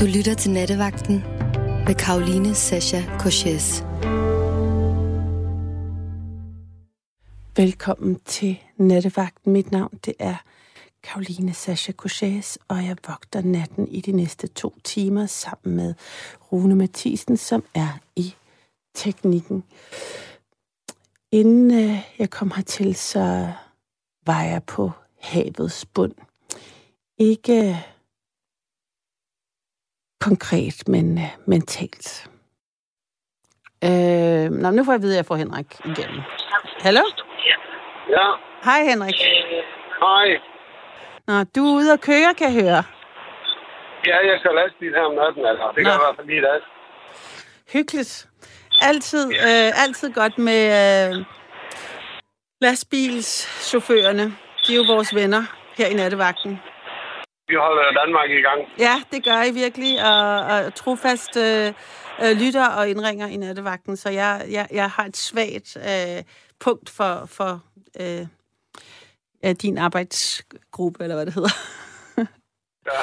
Du lytter til Nattevagten med Karoline Sasha Koches. Velkommen til Nattevagten. Mit navn det er Karoline Sasha Koches, og jeg vogter natten i de næste to timer sammen med Rune Mathisen, som er i teknikken. Inden øh, jeg kom hertil, så var jeg på havets bund. Ikke konkret, men uh, mentalt. Øh, nå, nu får jeg vide, at jeg får Henrik igen. Hallo? Ja, Hej Henrik. hej. Nå, du er ude og køre, kan jeg høre. Ja, jeg skal lastbil her om natten, altså. Det kan Nå. i hvert fald lige det. Hyggeligt. Altid, øh, altid godt med øh, lastbilschaufførerne. De er jo vores venner her i nattevagten. Vi holder Danmark i gang. Ja, det gør I virkelig, og, og trofast øh, øh, lytter og indringer i nattevagten, så jeg, jeg, jeg har et svagt øh, punkt for, for øh, øh, din arbejdsgruppe, eller hvad det hedder. Ja.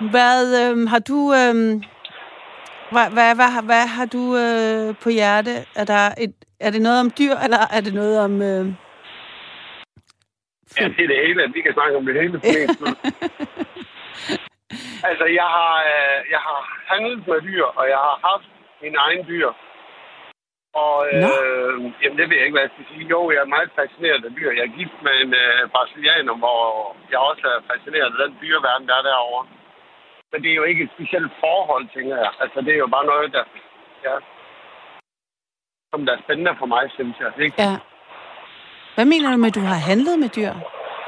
Hvad øh, har du... Øh, hvad, hvad, hvad, hvad har du øh, på hjerte? Er, der et, er det noget om dyr, eller er det noget om... Øh, Ja, det er det hele. Vi kan snakke om det hele. altså, jeg har, øh, jeg har handlet med dyr, og jeg har haft min egen dyr. Og øh, jamen, det ved jeg ikke, hvad jeg skal sige. Jo, jeg er meget fascineret af dyr. Jeg er gift med en øh, brasilianer, hvor jeg også er fascineret af den dyreverden, der er derovre. Men det er jo ikke et specielt forhold, tænker jeg. Altså, det er jo bare noget, der... Ja, som der er spændende for mig, synes jeg. Ikke? ja. Hvad mener du med, at du har handlet med dyr?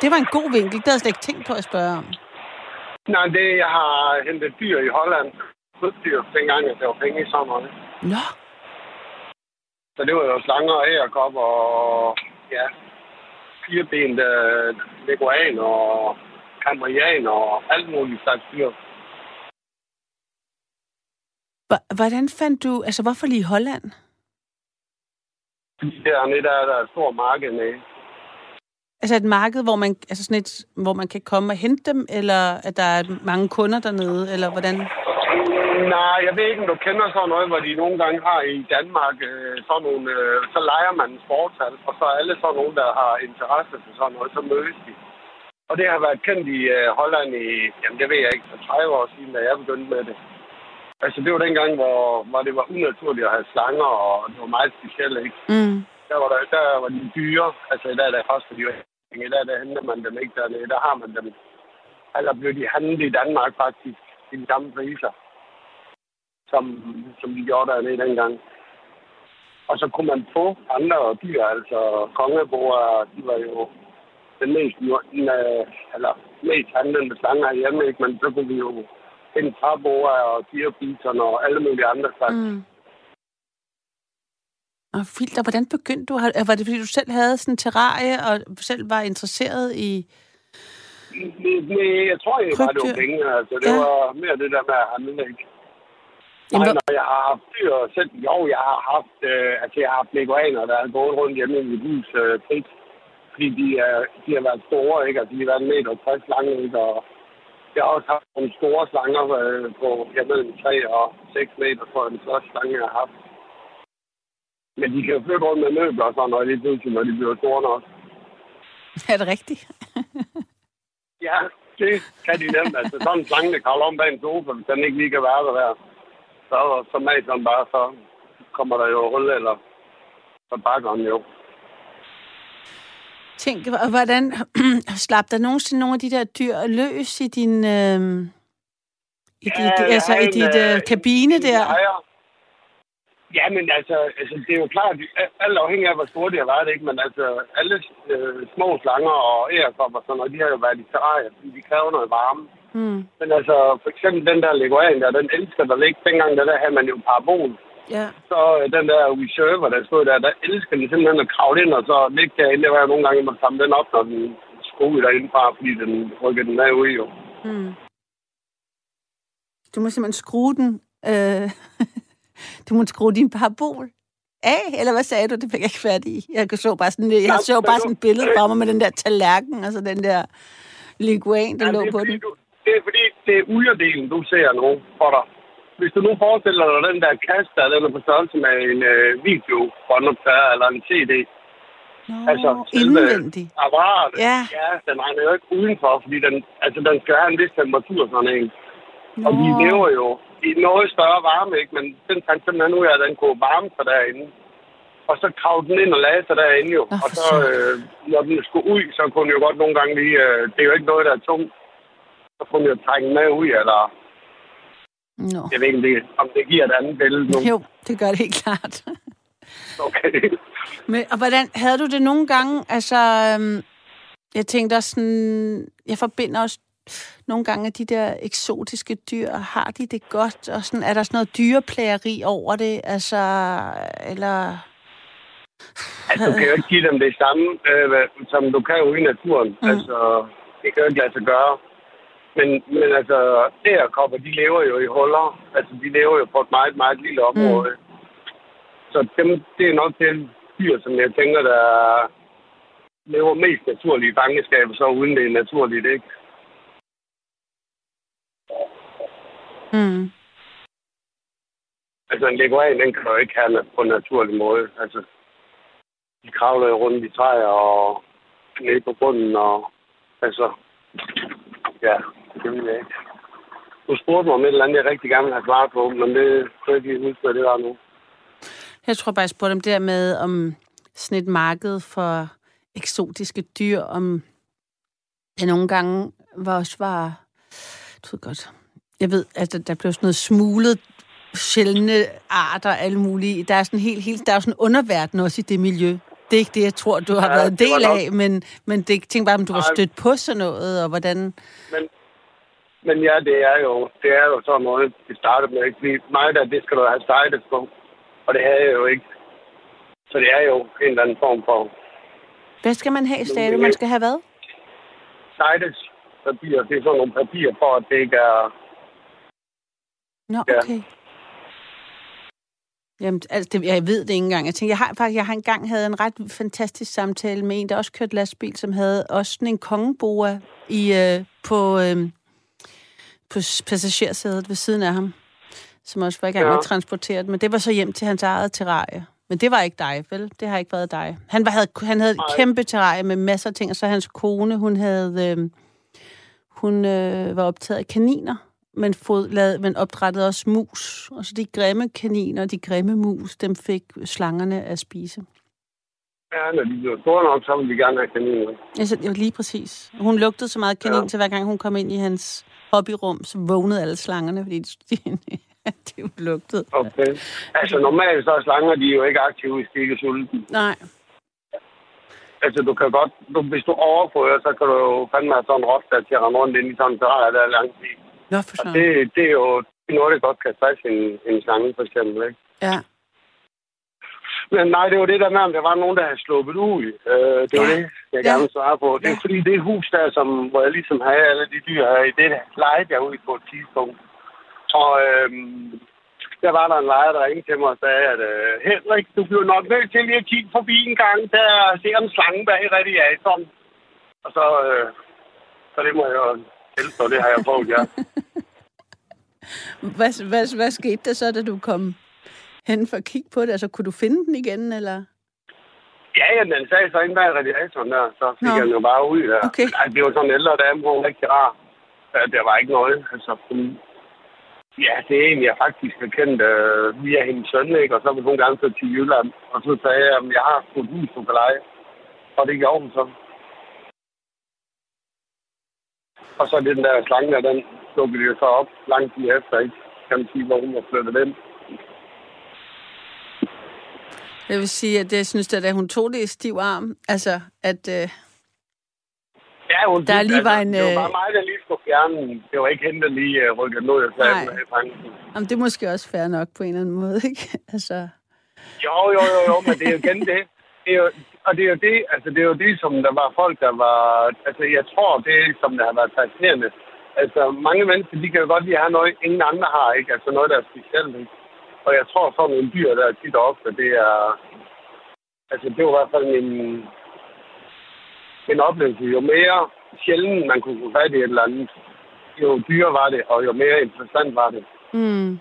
Det var en god vinkel. Det havde jeg slet ikke tænkt på at spørge om. Nej, det jeg har hentet dyr i Holland. Krybdyr, dengang jeg var penge i sommer. Nå, Så det var jo slanger og æderkop og ja, firebenede leguan og kambrian og alt muligt slags dyr. Hvordan fandt du... Altså, hvorfor lige Holland? Dernede der er der et stort marked med. Altså et marked, hvor man, altså sådan et, hvor man kan komme og hente dem, eller at der er mange kunder dernede, eller hvordan? Nej, jeg ved ikke, om du kender sådan noget, hvor de nogle gange har i Danmark øh, sådan nogle, øh, så leger man en sportshal, og så er alle sådan nogen, der har interesse for sådan noget, så mødes de. Og det har været kendt i øh, Holland i, jamen det ved jeg ikke, for 30 år siden, da jeg begyndte med det. Altså det var dengang, hvor, hvor det var unaturligt at have slanger, og det var meget specielt, ikke? Mm. Der var, der, der var de dyre, altså i dag der koster de jo. I dag der henter man dem ikke dernede, der har man dem. Eller blev de handlet i Danmark faktisk, i de samme priser som, som de gjorde dernede dengang. Og så kunne man få andre dyr, altså kongeboer, de var jo den mest, eller mest handlende slanger herhjemme, ikke? men så kunne vi jo finde træboer og tierpiserne og alle mulige andre slags. Mm. Og filter, hvordan begyndte du? Var det, fordi du selv havde sådan en terrarie, og selv var interesseret i... Nej, jeg tror ikke bare, det var penge. Altså, det Ja. var mere det der med at handle, ikke? Jamen, Nej, når jeg har haft dyr selv, jo, jeg har haft, øh, altså jeg har haft leguaner, der har gået rundt hjemme i mit hus øh, frit, fordi de, er, de har været store, ikke? Altså de har været en meter og 60 lange, ikke? Og jeg har også haft nogle store slanger øh, på, ja, mellem 3 og 6 meter, tror jeg, den største slange, jeg har haft. Men de kan jo flytte rundt med møbler og sådan noget, lige pludselig, når de bliver store nok. Er det rigtigt? Ja, det kan de nemt. Altså sådan en slange, der kravler om bag en sofa, hvis den ikke lige kan være der der. Så, så maser den bare, så kommer der jo hul, eller så bakker den jo. Tænk, h- hvordan slap der nogensinde nogle af de der dyr løs i din... Øh, i dit, Ja, altså i dit øh, øh, kabine der? Ejer. Ja, men altså, altså, det er jo klart, alt afhængig af, hvor store de har været, ikke? Men altså, alle øh, små slanger og ærekopper og sådan noget, de har jo været i terrarier, fordi de kræver noget varme. Mm. Men altså, for eksempel den der leguan der, den elsker der ligge. Dengang der, der havde man jo parabol. Ja. Så øh, den der reserver, der stod der, der elsker den simpelthen at kravle ind og så ligge derinde. Det var jo nogle gange, man samle den op, når den skulle derinde fra, fordi den rykkede den med ud jo. Mm. Du må simpelthen skrue den. Øh, du må skrue din parabol af, eller hvad sagde du? Det fik jeg ikke færdig i. Jeg så bare sådan, jeg så bare sådan et billede fra mig med den der tallerken, og så den der liguan, der Ja, lå på fordi, den. du, det er fordi, det er ujerdelen, du ser nu for dig. Hvis du nu forestiller dig den der kasse, der den er på størrelse med en øh, videobåndoptager eller en CD. Nå, Altså, indvendig. apparatet. Ja. ja. den regner jo ikke udenfor, fordi den, altså, den skal have en vis temperatur, sådan en. Og de Nå. lever jo i noget større varme, ikke? Men den fandt simpelthen ud af, at den kunne varme sig derinde. Og så kravlede den ind og lagde sig derinde jo. Nå, og så, øh, når den skulle ud, så kunne den jo godt nogle gange lige... Øh, det er jo ikke noget, der er tungt. Så kunne den jo den med ud, eller... Nå. Jeg ved ikke, om det, om det giver et andet billede nu. Jo, det gør det helt klart. Okay. Men, og hvordan havde du det nogle gange? Altså, øhm, jeg tænkte også sådan, jeg forbinder også nogle gange, at de der eksotiske dyr, har de det godt? Og sådan, er der sådan noget dyreplageri over det? Altså, eller... Altså, du kan jo ikke give dem det samme, øh, som du kan ude i naturen. Mm. Altså, det kan jo ikke lade sig gøre. Men, men altså, æderkopper, de lever jo i huller. Altså, de lever jo på et meget, meget lille område. Mm. Så dem, det er nok det dyr, som jeg tænker, der lever mest naturligt i fangeskab, så uden det er naturligt, ikke? Mm. Altså, en leguan, den kan du ikke have på en naturlig måde. Altså, de kravler jo rundt i træer og ned på bunden, og altså, ja, det vil jeg ikke. Du spurgte mig om et eller andet, jeg rigtig gerne vil have svar på, men det kan jeg ikke huske, hvad det var nu. Jeg tror bare, jeg spurgte dem der med, om sådan et marked for eksotiske dyr, om det nogle gange var også var... Du ved godt. Jeg ved, at der- der blev sådan noget smuglet sjældne arter, alle mulige. Der er sådan helt, helt, der er sådan en underverden også i det miljø. Det er ikke det, jeg tror, du har Ja, været en del nok- af, men, men det, tænk bare, om du var stødt på sådan noget, og hvordan... Men, men ja, det er jo, det er jo sådan noget, det startede med. Ikke? Fordi meget af det skal du have sejlet på, og det havde jeg jo ikke. Så det er jo en eller anden form for Hvad skal man have, sagde du? Man skal have hvad? sejlet papir. Det er sådan nogle papirer for, at det ikke er Nå, Ja. okay. Jamen, altså, det, jeg ved det ikke engang. Jeg tænker, jeg har faktisk, jeg har engang havde en ret fantastisk samtale med en, der også kørte lastbil, som havde også sådan en kongeboa i, øh, på, øh, på passagersædet ved siden af ham, som også var i gang med at transportere det. Men det var så hjem til hans eget terrarie. Men det var ikke dig, vel? Det har ikke været dig. Han, var, havde, han havde et kæmpe terrarie med masser af ting, og så hans kone, hun havde... Øh, hun øh, var optaget af kaniner, men, fod, lad, men opdrættede også mus. Og så de grimme kaniner og de grimme mus, dem fik slangerne at spise. Ja, når de bliver store nok, så vil de gerne have kaniner. Altså, var lige præcis. Hun lugtede så meget kanin. Ja. til hver gang hun kom ind i hans hobbyrum, så vågnede alle slangerne, fordi de, de jo lugtede. Okay. Altså normalt så er slanger, de er jo ikke aktive i stikke sulten. Nej. Altså du kan godt, du, hvis du overfører, så kan du jo fandme have sådan en der til at rundt ind i sådan en terrarie, der er langt i. Nå, for Og sådan. det, det er jo er noget, der godt kan stresse en, en slange, for eksempel. Ikke? Ja. Men nej, det var det der med, om der var nogen, der havde sluppet ud. Øh, det var Ja. det, jeg Ja. gerne vil svare på. Det er Ja. fordi, det hus der, som, hvor jeg ligesom havde alle de dyr her i, det lejede jeg ud på et tidspunkt. Og øhm, der var der en lejer, der ringede til mig og sagde, at øh, Henrik, du bliver nok nødt til lige at kigge forbi en gang, der ser en slange bag radiatoren. Og så, øh, så det må jeg jo elske, og det har jeg prøvet, ja. Hvad, hvad, hvad skete der så, da du kom hen for at kigge på det? Altså, kunne du finde den igen, eller? Ja, ja, den sagde så inde bag radiatoren der, så fik Nå. jeg den jo bare ud der. Okay. Ej, det var sådan en ældre dame, hun var rigtig rar. Der var ikke noget. Altså, hun, ja, det er en, jeg faktisk har kendt øh, via hendes søn, ikke? Og så ville hun gerne flytte til Jylland. Og så sagde jeg, at jeg har sgu et hus, du kan lege. Og det gjorde hun så. Og så den der slange der, den dukkede jo så op lang tid efter, ikke? Kan man sige, hvor hun var flyttet ind. Jeg vil sige, at jeg synes, at da hun tog det i stiv arm, altså, at... Øh, Ja, hun Der lige var en, Det var øh, bare mig, der lige skulle fjerne. Det var ikke hende, der lige uh, rykkede noget af Nej. sagen med fangen. Jamen, det er måske også fair nok på en eller anden måde, ikke? Altså, Jo, jo, jo, jo, men det er jo igen det. det er jo, og det er jo det, altså det er jo det, som der var folk, der var... Altså jeg tror, det er, som der har været fascinerende. Altså mange mennesker, de kan jo godt lide at have noget, ingen andre har, ikke? Altså noget, der er specielt, ikke? Og jeg tror, sådan nogle dyr, der tit og ofte, det er... Altså det var i hvert fald en, en oplevelse. Jo mere sjældent man kunne få fat i et eller andet, jo dyrere var det, og jo mere interessant var det. Mm.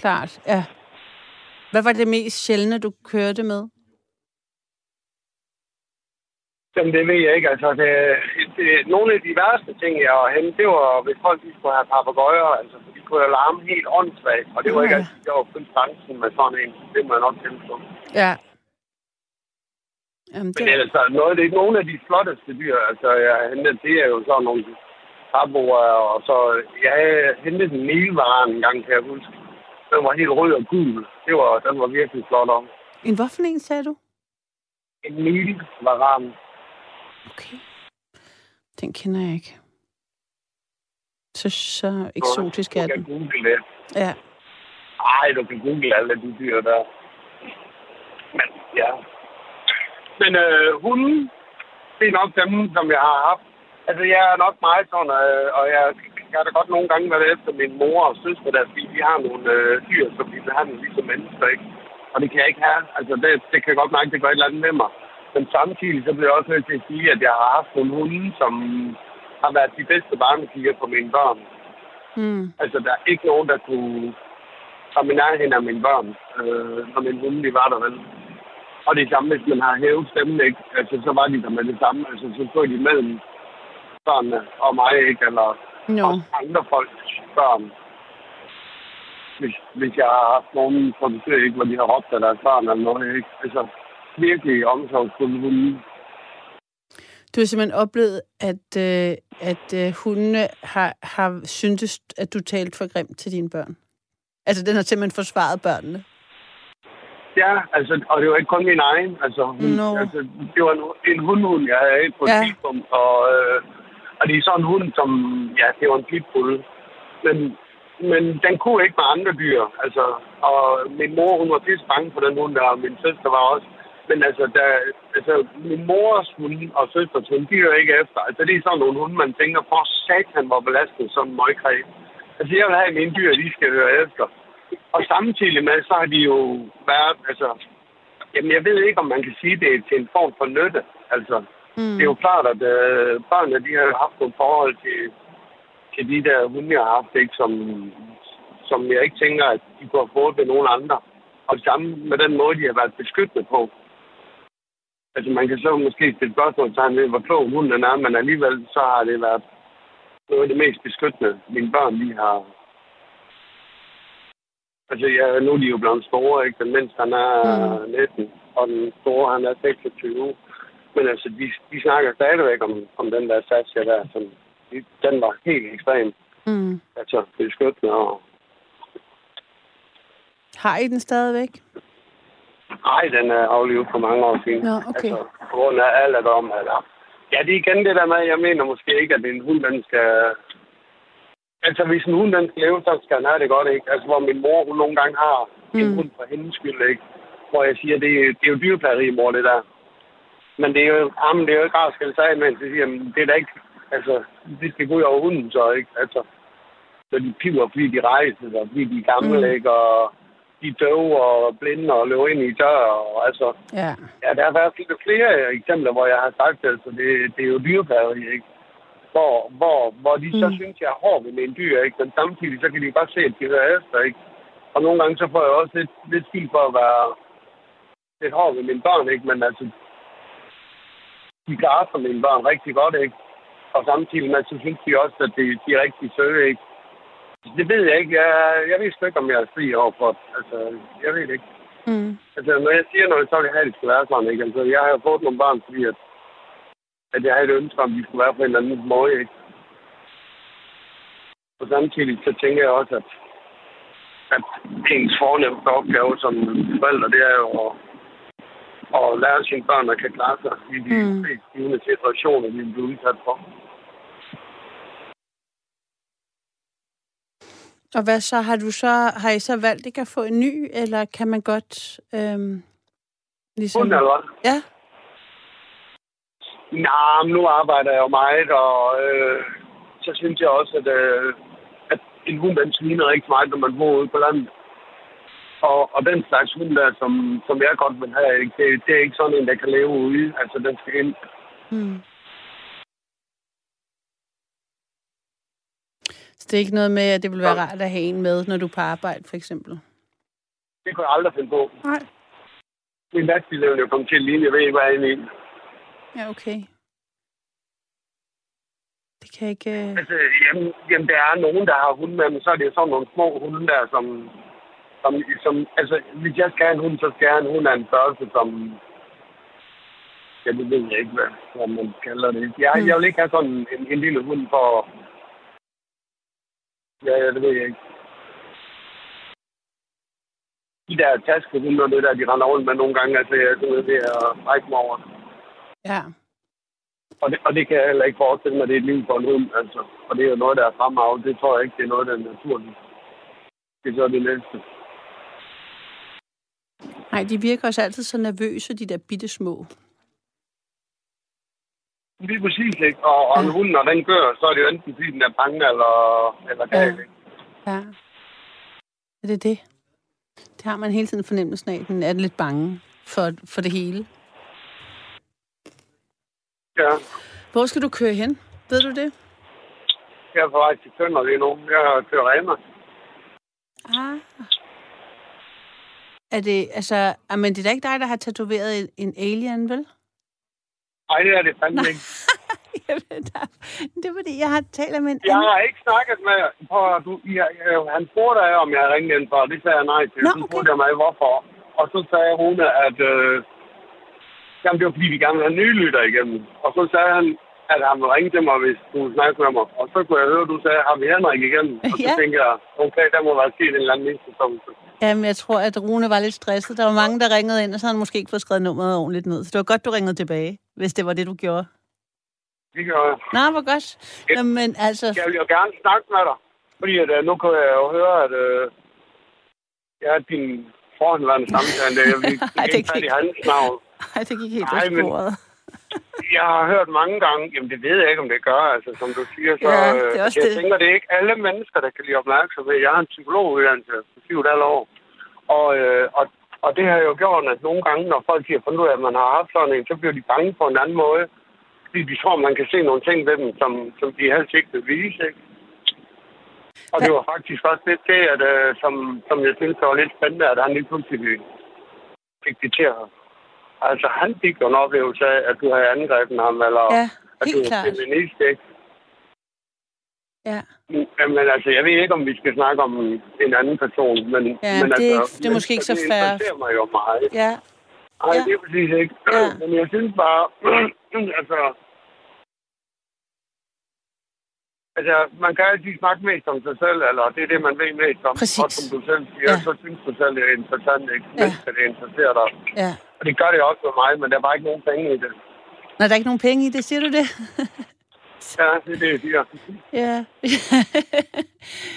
Klart, ja. Hvad var det mest sjældne, du kørte med? Jamen, det ved jeg ikke. Altså, det, det, nogle af de værste ting, jeg var henne, det var, hvis folk lige skulle have papagøjer, altså, for de kunne jo larme helt åndssvagt, og det var Ja. ikke altid, det var kun grænsen med sådan en. Det må jeg nok tilstå. Ja. Jamen, det, Men altså, noget, det er nogle af de flotteste dyr, altså, jeg hentede, det er jo sådan nogle taboer, og så, jeg hentede en nilvaran en gang, kan jeg huske. Den var helt rød og gul. Det var, den var virkelig flot om. en hvad for en, sagde du? En nilvaran. Okay. Den kender jeg ikke. Så, så eksotisk er Du den. kan google det. Ja. Ej, du kan google alle de dyr der. Men, ja. Men øh, hunden, det er nok dem, som jeg har haft. Altså, jeg er nok meget sådan, øh, og jeg, jeg har da godt nogle gange været efter min mor og søster, der, fordi de har nogle øh, dyr, som de behandler ligesom mennesker, ikke? Og det kan jeg ikke have. Altså, det, det kan jeg godt mærke, det gør et eller andet med mig. Men samtidig så bliver jeg også nødt til at sige, at jeg har haft nogle hunde, som har været de bedste barnepiger for mine børn. Mm. Altså, der er ikke nogen, der kunne komme i nærheden af mine børn, øh, når min hunde, de var der vel. Og det samme, hvis man har hævet stemmen, ikke? Altså, så var de der med det samme. Altså, så stod de mellem børnene og mig, ikke? Eller No. andre folks børn. Hvis, hvis jeg har haft nogen på besøg, ikke? Hvor de har råbt af deres børn eller noget, ikke? Altså, virkelig omsorgsfulde hunde. Du har simpelthen oplevet, at, øh, at øh, hundene har, har syntes, at du talte for grimt til dine børn. Altså, den har simpelthen forsvaret børnene. Ja, altså, og det var ikke kun min egen. Altså, hun, Nå. altså det var en, en hundhund, jeg havde på et Ja. tidspunkt. Og, øh, og det er sådan en hund, som, ja, det var en pitbull. Men, men den kunne ikke med andre dyr. Altså, og min mor, hun var pisse bange for den hund der, og min søster var også. Men altså, der, altså min mors hund og søsters hund, de hører ikke efter. Altså, det er sådan nogle hunde, man tænker, for satan, hvor belastet som møgkræb. Altså, jeg vil have, at mine dyr, de skal høre efter. Og samtidig med, så har de jo været, altså... Jamen, jeg ved ikke, om man kan sige, det til en form for nytte. Altså, Mm. det er jo klart, at øh, børnene, de har haft nogle forhold til, til de der hunde, jeg har haft, ikke, som, som jeg ikke tænker, at de kunne have fået ved nogen andre. Og det samme med den måde, de har været beskyttende på. Altså, man kan så måske stille spørgsmålstegn ved, hvor klog hunden den er, men alligevel så har det været noget af det mest beskyttende, mine børn lige har. Altså, ja, nu er de jo blevet store, ikke? Den mindste, han er Mm. 19, og den store, han er 26. Men altså, de, de snakker stadigvæk om, om den der Sasha der, som, den var helt ekstrem. Mm. Altså, beskyttende og... Har I den stadigvæk? Ej, den er aflevet for mange år siden. Nå, okay. Altså, på grund af alderdom, eller... Ja, det er igen det der med, jeg mener måske ikke, at en hund, den skal... Altså, hvis en hund, den skal leve, så skal den have det godt, ikke? Altså, hvor min mor, hun nogle gange har mm. en hund for hendes skyld, ikke? Hvor jeg siger, det, det er jo dyrplageri, mor, det der. Men det er jo, jamen, det er jo ikke rart at skille sig af med, det siger, jamen, det er da ikke... Altså, det skal gå ud over hunden, så, ikke? Altså, så de piver, fordi de rejser, og fordi de er gamle, mm. ikke? Og de døve og blinde og løber ind i dør, og altså... Ja. Ja, der har været flere- flere eksempler, hvor jeg har sagt, altså, det, det er jo dyreplageri, ikke? Hvor, hvor, hvor de så Mm. synes, jeg er hård ved mine dyr, ikke? Men samtidig, så kan de bare se, at de hører efter, ikke? Og nogle gange, så får jeg også lidt, lidt stil for at være lidt hård ved mine børn, ikke? Men altså, de klarer sig mine børn rigtig godt, ikke? Og samtidig med, så synes de også, at de, de er rigtig søde, ikke? Det ved jeg ikke. Jeg, jeg ved sgu ikke, om jeg er fri overfor. Altså, jeg ved det ikke. Mm. Altså, når jeg siger noget, så vil jeg have, at det skal være sådan, ikke? Altså, jeg har jo fået nogle børn, fordi at, at jeg havde et ønske om, at de skulle være på en eller anden måde, ikke? Og samtidig så tænker jeg også, at, at ens fornemmeste opgave som forældre, det er jo at, at lære sine børn at kan klare sig i de mm. mest givende situationer, de bliver udsat for. Og hvad så? Har du så, har I så valgt ikke at få en ny, eller kan man godt øhm, ligesom... Hun er godt. Ja. Nej, men nu arbejder jeg jo meget, og øh, så synes jeg også, at, øh, at en hund, den sviner rigtig meget, når man bor ude på landet. Og, og den slags hund der, som, som jeg godt vil have, ikke? Det, det er ikke sådan en, der kan leve ude. Altså, den skal ind. Mm. Så det er ikke noget med, at det vil være rart at have en med, når du er på arbejde, for eksempel? Det kunne jeg aldrig finde på. Nej. Min lastbil er jo kommet til at ligne, jeg ved ikke, hvad jeg er i. Ja, okay. Det kan jeg ikke... øh, Altså, jamen, jamen, der er nogen, der har hunde med, men så er det sådan nogle små hunde der, som... som, som altså, hvis jeg skal have en hund, så skal jeg have en hund af en størrelse, som... Ja, det ved jeg ikke, hvad, hvad man kalder det. Jeg, Mm. jeg vil ikke have sådan en, en lille hund for... Ja, ja, det ved jeg ikke. De der taskehunde og det der, de render rundt med nogle gange, altså, jeg synes, det er række mig over. Ja. Og det, og det kan jeg heller ikke forestille mig, det er et liv for en hund, altså. Og det er jo noget, der er fremad. Det tror jeg ikke, det er noget, der er naturligt. Det er så det næste. Nej, de virker også altid så nervøse, de der bitte små. Lige præcis, ikke? Og, og en hund, når den gør, så er det jo enten fordi, den er bange eller, eller gal, ikke? Ja. Er det det? Det har man hele tiden fornemmelsen af, den er lidt bange for, for det hele. Ja. Hvor skal du køre hen? Ved du det? Jeg er på vej til Tønder lige nu. Jeg kører Rema. Ah. Er det, altså, ah, men det er da ikke dig, der har tatoveret en alien, vel? Nej, det er det fandme ikke. Jamen, der- det er fordi, jeg har talt med en Jeg har ikke snakket med... Prøv, du, jeg, jeg, han spurgte af, om jeg ringet ind for, det sagde jeg nej til. Nå, så okay. spurgte jeg mig, hvorfor. Og så sagde hun, at... Øh, jamen, det var fordi, vi gerne ville have nye lytter igennem. Og så sagde han, at han ringe til mig, hvis du ville snakke med mig. Og så kunne jeg høre, at du sagde, har vi Henrik igennem? Og så Ja. tænkte jeg, okay, der må være sket en eller anden misforståelse. Jamen, jeg tror, at Rune var lidt stresset. Der var mange, der ringede ind, og så havde han måske ikke fået skrevet nummeret ordentligt ned. Så det var godt, du ringede tilbage, hvis det var det, du gjorde. Det gør jeg. Nå, hvor godt. Ja. Jamen, altså... Jeg vil jo gerne snakke med dig. Fordi at, øh, nu kan jeg jo høre, at øh, jeg er din forhåndværende samtale. Jeg vil Ej, det ikke ikke. hans navn. Ej, det gik helt Nej, af men- sporet. Jeg har hørt mange gange, jamen det ved jeg ikke, om det gør, altså som du siger, så Ja, øh, det er også jeg det. tænker, det er ikke alle mennesker, der kan lide opmærksomhed. Jeg har en psykologuddannelse på 7 år, og, øh, og, og det har jo gjort, at nogle gange, når folk har fundet ud af, at man har haft sådan en, så bliver de bange på en anden måde, fordi de tror, man kan se nogle ting ved dem, som, som de helst ikke vil vise, ikke? Og det var faktisk også lidt det, at, øh, som, som jeg synes var lidt spændende, at han lige pludselig fik det til at... Altså, han fik jo en oplevelse af, at du havde angrebet ham, eller Ja, at du helt er klart. feminist, ikke? Ja, Men altså, jeg ved ikke, om vi skal snakke om en anden person, men... Ja, men det altså, det er måske ikke så det fair. interesserer mig jo meget. ja. Nej, Ja. det er præcis ikke. Ja. Men jeg synes bare, altså... Altså, man kan altid snakke mest om sig selv, eller det er det, man ved mest om. Præcis. Og som du selv siger, Ja. så synes du selv, det er interessant, ikke? Ja. Ja. det interesserer dig. ja. Og det gør det også for mig, men der er bare ikke nogen penge i det. Nå, der er ikke nogen penge i det, siger du det? Ja, det er det, jeg siger. Ja.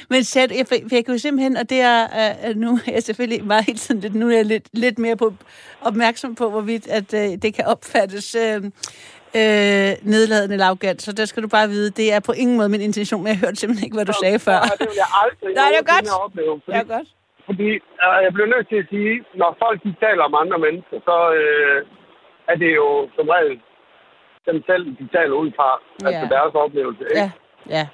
Men sæt, jeg, for jeg kan jo simpelthen, og det er, uh, nu er jeg selvfølgelig meget hele tiden lidt, nu er jeg lidt, lidt mere på, opmærksom på, hvorvidt at uh, det kan opfattes uh, uh, nedladende lavgat. Så der skal du bare vide, det er på ingen måde min intention, men jeg hørte simpelthen ikke, hvad du sagde før. Ja, det vil jeg aldrig Nej, det er godt. opleve. Fordi, Ja, godt. Fordi øh, jeg bliver nødt til at sige, når folk de taler om andre mennesker, så øh, er det jo som regel dem selv, de taler ud fra. Ja. Altså Ja. deres oplevelse. Ikke? Ja, ja.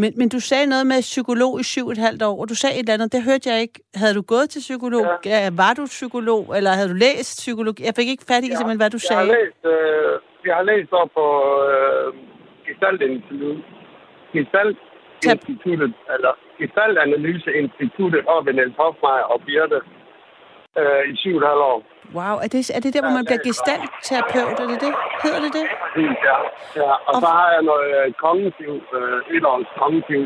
Men, men du sagde noget med psykolog i syv og et halvt år, og du sagde et eller andet, det hørte jeg ikke. Havde du gået til psykolog? Ja. Var du psykolog, eller havde du læst psykologi? Jeg fik ikke fat i simpelthen, hvad du Jeg har sagde. læst, øh, jeg har læst op på øh, Gestaltinstituttet. Gestaltinstituttet, eller Gestaltanalyse-instituttet op i Niels Hofmeier og Birte øh, i syv og et halvt år. Wow, er det, er det der, hvor man bliver gestaltterapeut? Er det det? Hedder det det? Ja. ja. Og Og- så har jeg noget øh, kognitiv, øh, et års kognitiv.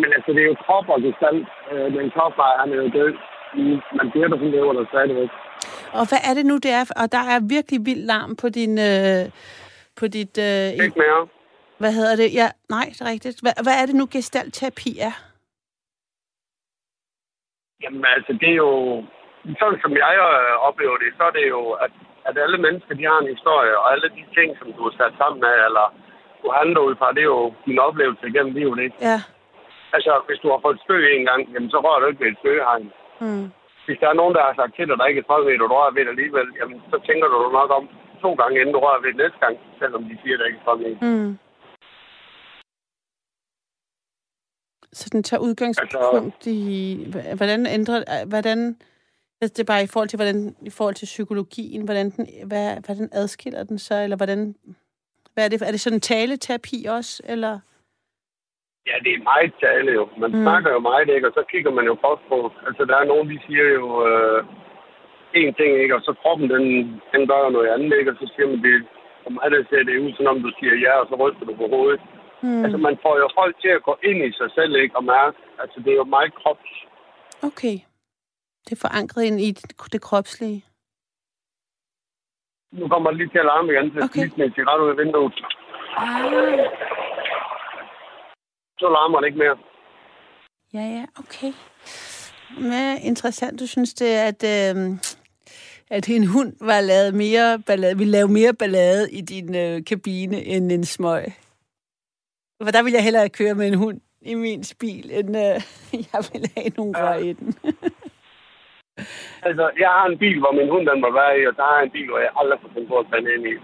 Men altså, det er jo krop og gestalt. Øh, den Hofmeier, han er jo død. Mm, Men Birte, hun lever der stadigvæk. Og hvad er det nu, det er? Og der er virkelig vild larm på din... Øh, på dit... Øh, Ikke mere. Hvad hedder det? Ja, nej, det er rigtigt. Hvad, hvad er det nu, gestaltterapi er? Jamen altså, det er jo... Sådan som jeg øh, oplever det, så er det jo, at, at alle mennesker, de har en historie, og alle de ting, som du er sat sammen af, eller du handler ud fra, det er jo din oplevelse gennem livet, ikke? Ja. Altså, hvis du har fået et spøg en gang, jamen, så rører du ikke ved et spøgehegn. Hmm. Hvis der er nogen, der har sagt til dig, at der ikke er 12 meter, du rører ved det alligevel, jamen, så tænker du nok om to gange, inden du rører ved det næste gang, selvom de siger, der ikke er 12 meter. Hmm. Så den tager udgangspunkt altså, i, hvordan ændrer, hvordan, altså det er bare i forhold til, hvordan, i forhold til psykologien, hvordan den, hvad, hvordan adskiller den sig, eller hvordan, hvad er det, er det sådan taleterapi også, eller? Ja, det er meget tale jo. Man mm. snakker jo meget, ikke? Og så kigger man jo også på, altså der er nogen, de siger jo øh, en ting, ikke? Og så kroppen, den, den gør noget andet, ikke? Og så siger man, det, for mig der ser det ud, som om du siger ja, og så ryster du på hovedet. Mm. Altså man får jo folk til at gå ind i sig selv, ikke? Og mærke, altså det er jo meget krops. Okay. Det er forankret ind i det kropslige. Nu kommer det lige til at larme igen, så okay. jeg cigaret ud af vinduet. Ah så larmer det ikke mere. Ja, ja, okay. Men interessant, du synes det, at, øh, at en hund var lavet mere ballade, ville lave mere ballade i din øh, kabine end en smøg. For der ville jeg hellere køre med en hund i min bil, end øh, jeg ville have nogen rør i den. altså, jeg har en bil, hvor min hund den var være i, og der har en bil, hvor jeg aldrig får den på at tage ind i.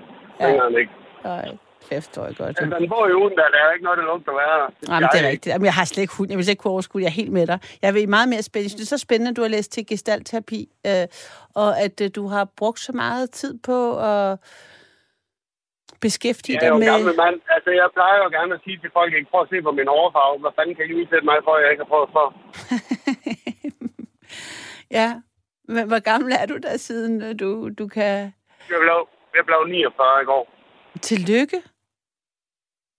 Ja. ikke. Nej det forstår jeg godt. Altså, den bor i ugen, der, der er ikke noget, der lugter værre. Det, Jamen, det er rigtigt. Jamen, jeg har slet ikke hund. Jeg vil ikke kunne overskue. Jeg er helt med dig. Jeg vil meget mere spændende. Det er så spændende, at du har læst til gestaltterapi, øh, og at øh, du har brugt så meget tid på at beskæftige dig med... Jeg er jo gammel mand. Altså, jeg plejer jo gerne at sige til folk, ikke prøv at se på min overfarve. Hvad fanden kan I udsætte mig for, at jeg ikke har prøvet for? ja. Men hvor gammel er du der siden, øh, du, du kan... Jeg blev, jeg blev 49 i går. Tillykke.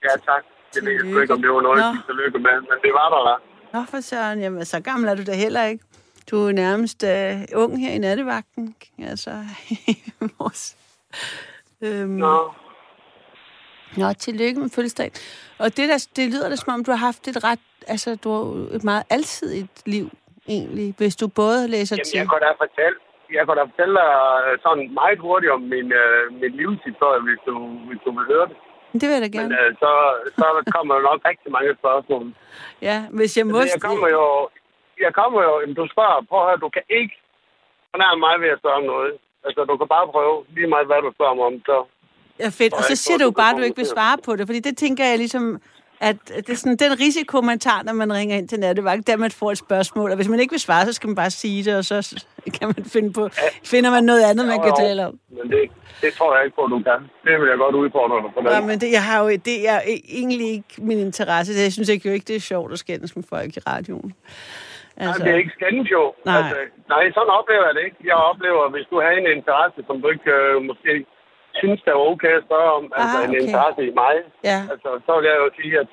Ja, tak. Det ved jeg ikke, om det var noget, jeg fik lykke med, men det var der da. Nå, for søren. Jamen, så gammel er du da heller ikke. Du er nærmest uh, ung her i nattevagten. Altså, vores... Øhm. Nå. Nå, tillykke med fødselsdag. Og det, der, det lyder da, som om du har haft et ret... Altså, du har et meget alsidigt liv, egentlig, hvis du både læser Jamen, til... jeg kan da fortælle, jeg kan da fortælle dig sådan meget hurtigt om min, uh, min livshistorie, hvis du, hvis du vil høre det. Det vil jeg da gerne. Men øh, så, så kommer der nok rigtig mange spørgsmål. Ja, hvis jeg må... Jeg kommer jo... Jeg kommer jo... Du spørger, prøv at du kan ikke fornærme mig ved at spørge om noget. Altså, du kan bare prøve lige meget, hvad du spørger mig om, så... Ja, fedt. Og så siger du bare, at du ikke vil svare på det, fordi det tænker jeg ligesom at det er sådan, den risiko, man tager, når man ringer ind til nattevagt, der man får et spørgsmål, og hvis man ikke vil svare, så skal man bare sige det, og så kan man finde på, finder man noget andet, man kan tale om. Men det, det tror jeg ikke på, du kan. Det vil jeg godt udfordre dig på. Ja, men det, jeg har jo, det er egentlig ikke min interesse. Jeg synes ikke, jo ikke, det er sjovt at skændes med folk i radioen. Altså, nej, det er ikke skændes jo. Nej. Altså, nej, sådan oplever jeg det ikke. Jeg oplever, hvis du har en interesse, som du ikke øh, måske synes, det er okay at spørge om, altså ah, okay. en interesse i mig, ja. altså, så vil jeg jo sige, at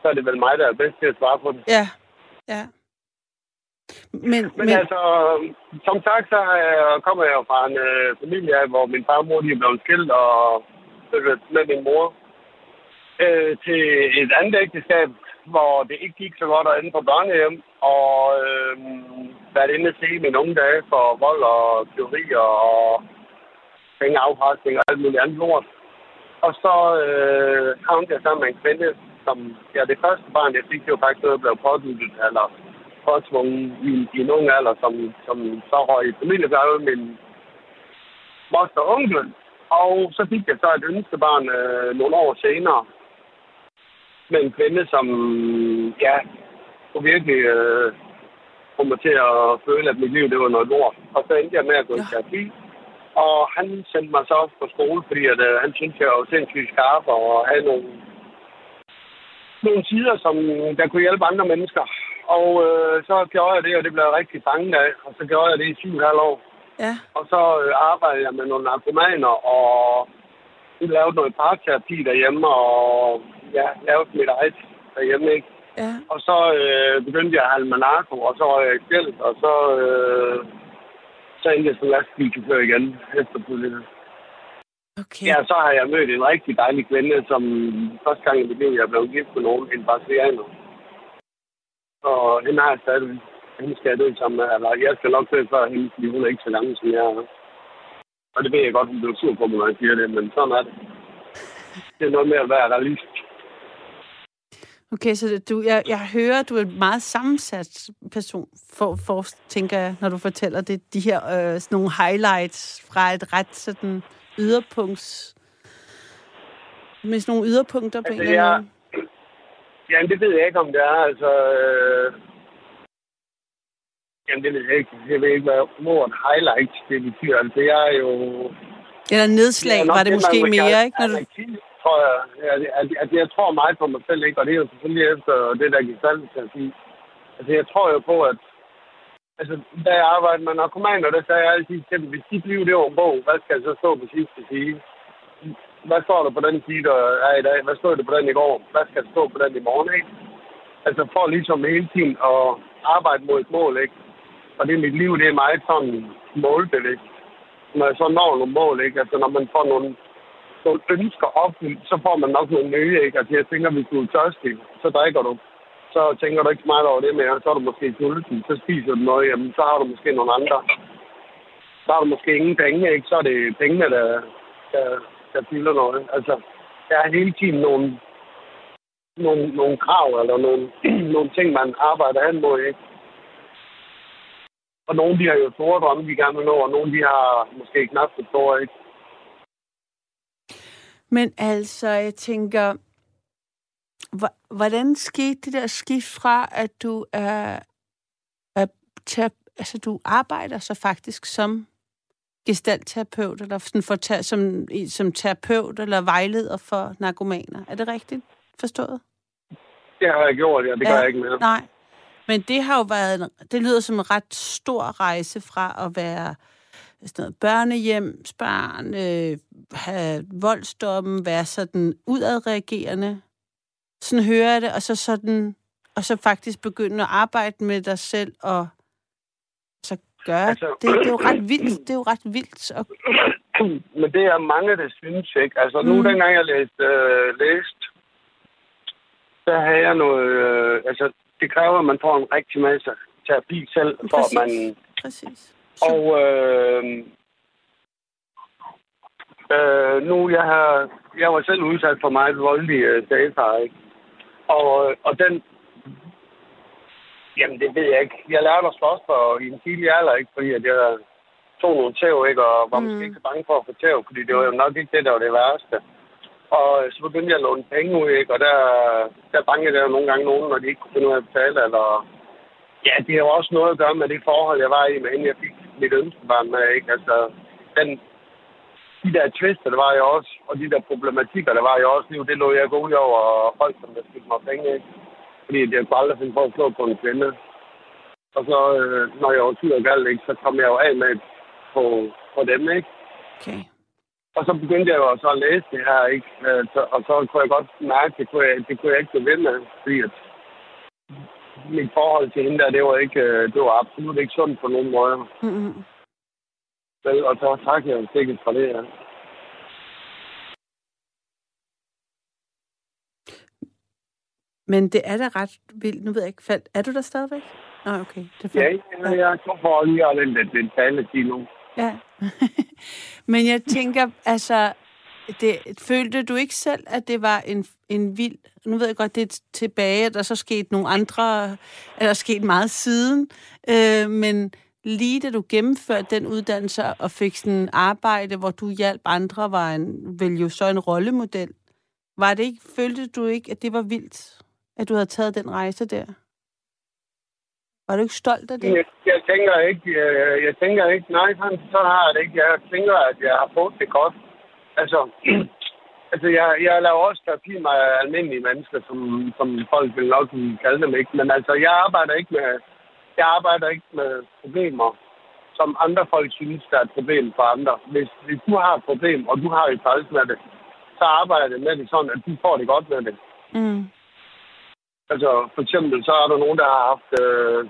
så er det vel mig, der er bedst til at svare på det. Ja, ja. Men, men, men altså, som sagt, så øh, kommer jeg jo fra en øh, familie, hvor min far og mor de er blevet skilt og med min mor øh, til et andet ægteskab, hvor det ikke gik så godt at ende på børnehjem, og øh, været inde og se mine unge dage for vold og teori og pengeafpresning og alt muligt andet lort. Og så øh, havnede jeg sammen med en kvinde, som, ja, det første barn, jeg fik, det var faktisk noget, der blev påduttet, eller påtvunget i, i en ung alder, som, som så røg i familiegavet min moster og onkel. Og så fik jeg så et ønskebarn øh, nogle år senere med en kvinde, som, ja, kunne virkelig øh, få mig til at føle, at mit liv, det var noget lort. Og så endte jeg med at gå i terapi. Og han sendte mig så på skole, fordi at, øh, han syntes, jeg var sindssygt skarp og havde nogle, nogle sider, som der kunne hjælpe andre mennesker. Og øh, så gjorde jeg det, og det blev rigtig fanget af. Og så gjorde jeg det i syv halv år. Ja. Og så øh, arbejdede jeg med nogle narkomaner, og vi lavede noget parterapi derhjemme, og ja, lavede mit eget derhjemme, ikke? Ja. Og så øh, begyndte jeg at handle med narko, og så var jeg i og så... Øh, så endte jeg som lastbilchauffør igen efterfølgende. Okay. Ja, så har jeg mødt en rigtig dejlig kvinde, som første gang i mit liv, jeg blev gift med nogen, en brasilianer. Og hende har jeg stadig. Hende skal jeg dø sammen med. Eller jeg skal nok dø før hende, fordi hun er ikke så gammel, som jeg er. Og det ved jeg godt, hun bliver sur på mig, når jeg siger det, men sådan er det. Det er noget med at være realist. Okay, så du, jeg, jeg hører, at du er en meget sammensat person, for, for, tænker jeg, når du fortæller det, de her øh, sådan nogle highlights fra et ret sådan yderpunkts... Med sådan nogle yderpunkter på altså, en eller anden Ja, det ved jeg ikke, om det er. Altså, øh... Jamen, det ved jeg ikke. Jeg ved ikke, hvad ordet highlight det betyder. Altså, jeg er jo... Eller nedslag, var det måske mere, ikke? Når du tror jeg, at, at, at, jeg tror meget på mig selv, ikke? Og det er jo selvfølgelig efter det, der gik salg til at sige. Altså, jeg tror jo på, at Altså, da jeg arbejdede med narkomaner, der sagde jeg altid til dem, hvis dit liv det var en bog, hvad skal jeg så stå på sidste side? Hvad står der på den side, der er i dag? Hvad stod der på den i går? Hvad skal der stå på den i morgen, ikke? Altså, for ligesom hele tiden at arbejde mod et mål, ikke? Og det er mit liv, det er meget sådan målbevidst. Når jeg så når nogle mål, ikke? Altså, når man får nogle, nogle ønsker opfyldt, så får man nok nogle nye, ikke? Altså, jeg tænker, hvis du er tørstig, så drikker du så tænker du ikke så meget over det mere. Så er du måske sulten, så spiser du noget, jamen så har du måske nogle andre. Så har du måske ingen penge, ikke? Så er det pengene, der, der, der fylder noget. Altså, der er hele tiden nogle, nogle, nogle krav, eller nogle, nogle ting, man arbejder hen mod, ikke? Og nogle, de har jo store drømme, de gerne vil nå, og nogle, de har måske knap så store, ikke? Men altså, jeg tænker, Hvordan skete det der skift fra, at du er, er altså du arbejder så faktisk som gestaltterapeut, eller sådan for, som, som terapeut eller vejleder for narkomaner. Er det rigtigt forstået? Det har jeg gjort, ja. Det ja, gør jeg ikke mere. Nej. Men det har jo været, det lyder som en ret stor rejse fra at være sådan noget børnehjemsbarn, øh, have voldsdommen, være sådan udadreagerende, sådan høre det, og så sådan, og så faktisk begynde at arbejde med dig selv, og så gøre altså, det. Det er jo ret vildt. Det er jo ret vildt. Og... Men det er mange, der synes, ikke? Altså nu, mm. dengang jeg læste, øh, læste, så havde jeg noget, øh, altså det kræver, at man får en rigtig masse terapi selv, for Præcis. at man... Præcis. Og øh, øh, nu, jeg har, jeg var selv udsat for meget voldelig øh, ikke? Og, og den... Jamen, det ved jeg ikke. Jeg lærte at slås for i en tidlig alder, ikke? Fordi at jeg tog nogle tæv, ikke? Og var mm. måske ikke så bange for at få tæv, fordi det var jo nok ikke det, der var det værste. Og så begyndte jeg at låne penge ud, ikke? Og der, der bankede der jo nogle gange nogen, når de ikke kunne finde ud af at betale, eller... Ja, det har jo også noget at gøre med det forhold, jeg var i, med inden jeg fik mit ønskebarn med, ikke? Altså, den, de der tvister, der var jeg også, og de der problematikker, der var jeg også, det lå jeg gå ud over folk, som der skyldte mig penge, ikke? Fordi jeg kunne aldrig finde på at slå på en kvinde. Og så, øh, når jeg var tid og galt, ikke, så kom jeg jo af med på, på dem, ikke? Okay. Og så begyndte jeg jo så at læse det her, ikke? Øh, og så kunne jeg godt mærke, at det kunne jeg, det kunne jeg ikke gå ved med, fordi at mit forhold til hende der, det var, ikke, øh, det var absolut ikke sundt på nogen måde. Mm-hmm. Vel, og så tak jeg sikkert for det, ja. Men det er da ret vildt. Nu ved jeg ikke, fald. er du der stadigvæk? Nå, ah, okay. Det er ja, ja, jeg er for lige at den, den taletid nu. Ja. Men jeg tænker, altså, det, følte du ikke selv, at det var en, en vild... Nu ved jeg godt, det er tilbage, at der så skete nogle andre... Eller sket meget siden. Øh, men lige da du gennemførte den uddannelse og fik sådan arbejde, hvor du hjalp andre, var en, vel jo så en rollemodel. Var det ikke, følte du ikke, at det var vildt, at du havde taget den rejse der? Var du ikke stolt af det? Jeg, jeg tænker ikke, jeg, jeg tænker ikke, nej, sådan, så har jeg det ikke. Jeg tænker, at jeg har fået det godt. Altså, altså jeg, jeg laver også terapi med almindelige mennesker, som, som folk vil nok kalde dem ikke. Men altså, jeg arbejder ikke med jeg arbejder ikke med problemer, som andre folk synes, der er et problem for andre. Hvis, hvis du har et problem, og du har et træls med det, så arbejder jeg med det sådan, at du får det godt med det. Mm. Altså, for eksempel, så er der nogen, der har haft... Øh,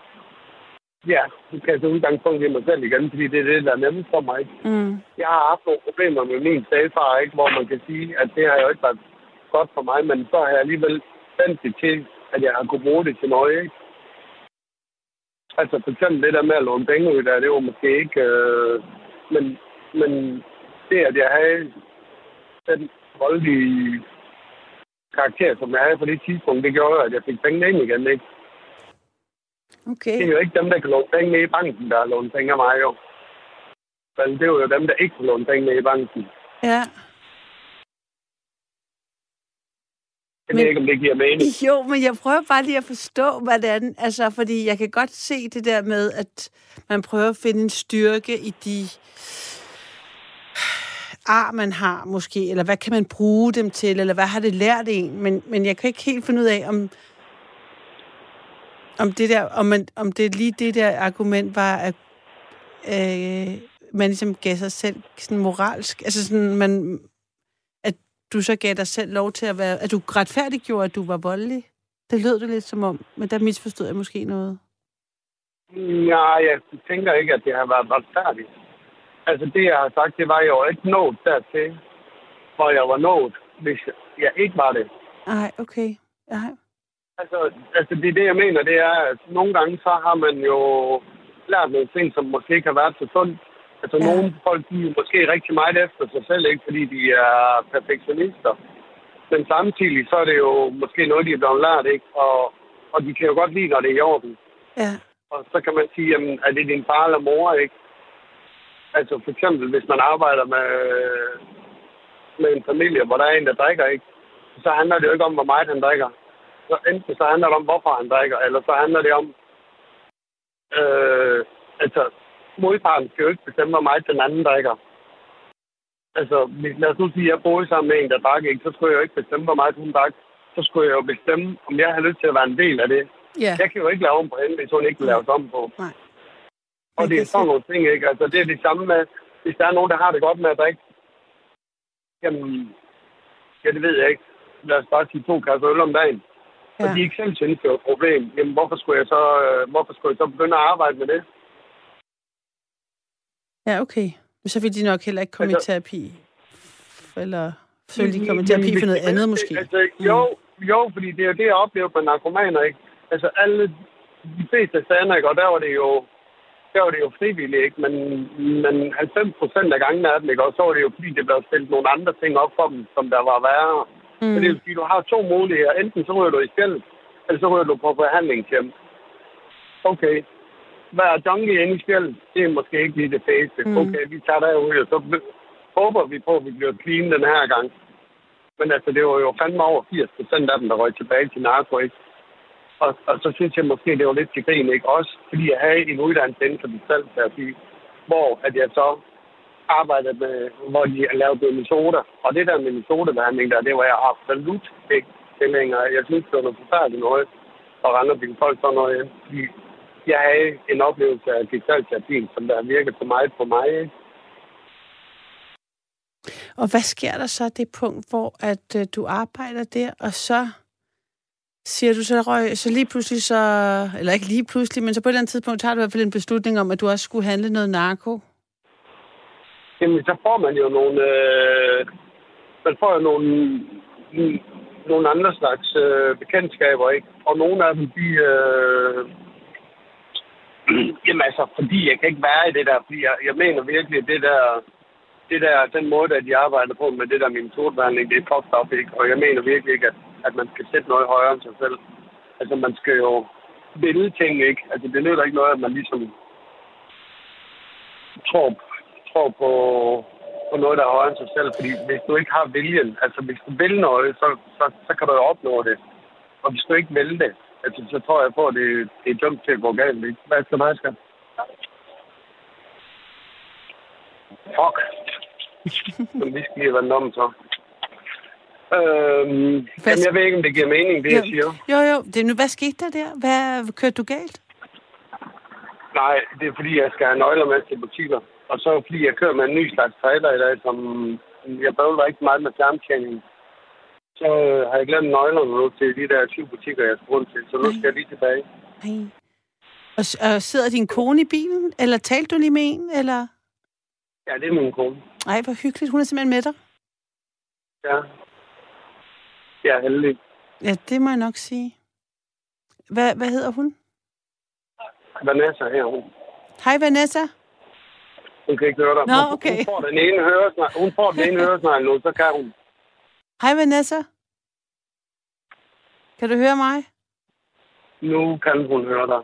ja, du kan tage udgangspunkt i mig selv igen, fordi det er det, der er nemmest for mig. Mm. Jeg har haft nogle problemer med min stagfar, ikke, hvor man kan sige, at det har jo ikke været godt for mig, men så har jeg alligevel vendt det til, at jeg har kunnet bruge det til noget, ikke? Altså for eksempel det der med at låne penge ud der, det var måske ikke... Øh, men, men det, at jeg havde den voldelige karakter, som jeg havde på det tidspunkt, det gjorde, at jeg fik penge ind igen, ikke? Okay. Det er jo ikke dem, der kan låne penge i banken, der har lånt penge af mig, jo. Men det er jo dem, der ikke kan låne penge i banken. Ja. Jeg ved ikke, om det giver mening. Jo, men jeg prøver bare lige at forstå, hvordan... Altså, fordi jeg kan godt se det der med, at man prøver at finde en styrke i de ar, man har måske, eller hvad kan man bruge dem til, eller hvad har det lært en? Men, men jeg kan ikke helt finde ud af, om, om det der, om, man, om det lige det der argument var, at øh, man ligesom gav sig selv sådan moralsk, altså sådan, man, at du så gav dig selv lov til at være, at du retfærdiggjorde, at du var voldelig. Det lød det lidt som om, men der misforstod jeg måske noget. Nej, jeg tænker ikke, at det har været retfærdigt. Altså det, jeg har sagt, det var jo ikke nået dertil, hvor jeg var nået, hvis jeg ikke var det. Nej, okay. Nej. Altså, altså det, det, jeg mener, det er, at nogle gange så har man jo lært nogle ting, som måske ikke har været så sundt. Altså ja. nogle folk, de er måske rigtig meget efter sig selv, ikke fordi de er perfektionister. Men samtidig så er det jo måske noget, de er blevet lært, ikke? Og, og de kan jo godt lide, når det er i orden. Ja. Og så kan man sige, jamen, er det din far eller mor, ikke? Altså for eksempel, hvis man arbejder med, med en familie, hvor der er en, der drikker, ikke? Så handler det jo ikke om, hvor meget han drikker. Så enten så handler det om, hvorfor han drikker, eller så handler det om, øh, altså, modparten skal jo ikke bestemme, hvor meget den anden drikker. Altså, lad os nu sige, at jeg boede sammen med en, der drak ikke, så skulle jeg jo ikke bestemme, hvor meget hun drak. Så skulle jeg jo bestemme, om jeg har lyst til at være en del af det. Ja. Jeg kan jo ikke lave om på hende, hvis hun ikke vil laves om på. Nej. Og det er sådan nogle ting, ikke? Altså, det er det samme med, hvis der er nogen, der har det godt med at drikke, jamen, ja, det ved jeg ikke. Lad os bare sige to kasser øl om dagen. Og de ikke selv synes, det er et problem. Jamen, hvorfor skulle jeg så, øh, hvorfor skulle jeg så begynde at arbejde med det? Ja, okay. Men så vil de nok heller ikke komme altså, i terapi. Eller vil de komme i terapi for noget andet, måske. Altså, jo, jo, fordi det er jo det, jeg oplever med narkomaner, ikke? Altså, alle de fleste sager, ikke? Og der var det jo, der var det jo frivilligt, ikke? Men, men 90 procent af gangene af dem, ikke? Og så var det jo, fordi det blev stillet nogle andre ting op for dem, som der var værre. Mm. Så det vil sige, du har to muligheder. Enten så ryger du i skæld, eller så ryger du på behandlingshjem. Okay. Er junkie inde i skæld? Det er måske ikke lige det fedeste. Mm. Okay, vi tager derud, og så håber vi på, at vi bliver clean den her gang. Men altså, det var jo fandme over 80 procent af dem, der røg tilbage til narko, ikke? Og, og så synes jeg måske, det var lidt til grin, ikke? Også fordi jeg havde en uddannelse inden for distansterapi, hvor at jeg så arbejder med, hvor de lavede Minnesota. Og det der med metodebehandling der, det var jeg absolut ikke tilhænger. Jeg synes, det var noget forfærdeligt noget at rende og bilde folk sådan noget. Fordi jeg havde en oplevelse af digitalterapien, som der virkede for meget på mig. Ikke? Og hvad sker der så det punkt, hvor at øh, du arbejder der, og så siger du så, røg, så lige pludselig så, eller ikke lige pludselig, men så på et eller andet tidspunkt tager du i hvert fald en beslutning om, at du også skulle handle noget narko. Jamen, så får man jo nogle... Øh, man får jo nogle, nogle andre slags øh, bekendtskaber, ikke? Og nogle af dem, de... Øh, jamen altså, fordi jeg kan ikke være i det der, fordi jeg, jeg mener virkelig, at det der, det der, den måde, at de arbejder på med det der min metodbehandling, det er fucked up, ikke? Og jeg mener virkelig ikke, at, at man skal sætte noget højere end sig selv. Altså, man skal jo ville ting, ikke? Altså, det nytter ikke noget, at man ligesom tror, tror på, på noget, der er højere end sig selv. Fordi hvis du ikke har viljen, altså hvis du vil noget, så, så, så kan du jo opnå det. Og hvis du ikke vil det, altså, så tror jeg på, at det, det er dumt til at gå galt. Ikke? Hvad skal mig, skal? Fuck. Men vi skal lige være om så. Øhm, jamen, jeg ved ikke, om det giver mening, det jeg siger. Jo, jo. Det, er nu, hvad skete der der? Hvad kørte du galt? Nej, det er fordi, jeg skal have nøgler med til butikker. Og så fordi jeg kører med en ny slags trailer i dag, som jeg bøvler rigtig meget med fjernbetjening. Så øh, har jeg glemt nøglerne nu til de der 20 butikker, jeg skal rundt til. Så nu skal jeg lige tilbage. Nej. Og, og sidder din kone i bilen? Eller talte du lige med en? Eller? Ja, det er min kone. Ej, hvor hyggeligt. Hun er simpelthen med dig. Ja. Jeg er heldig. Ja, det må jeg nok sige. Hvad, hvad hedder hun? Vanessa her, hun. Hej, Vanessa. Hun kan ikke høre dig. Nå, Hun- okay. Hun får den ene høresnegl, hun får den ene høresnegl nu, så kan hun. Hej, Vanessa. Kan du høre mig? Nu kan hun høre dig.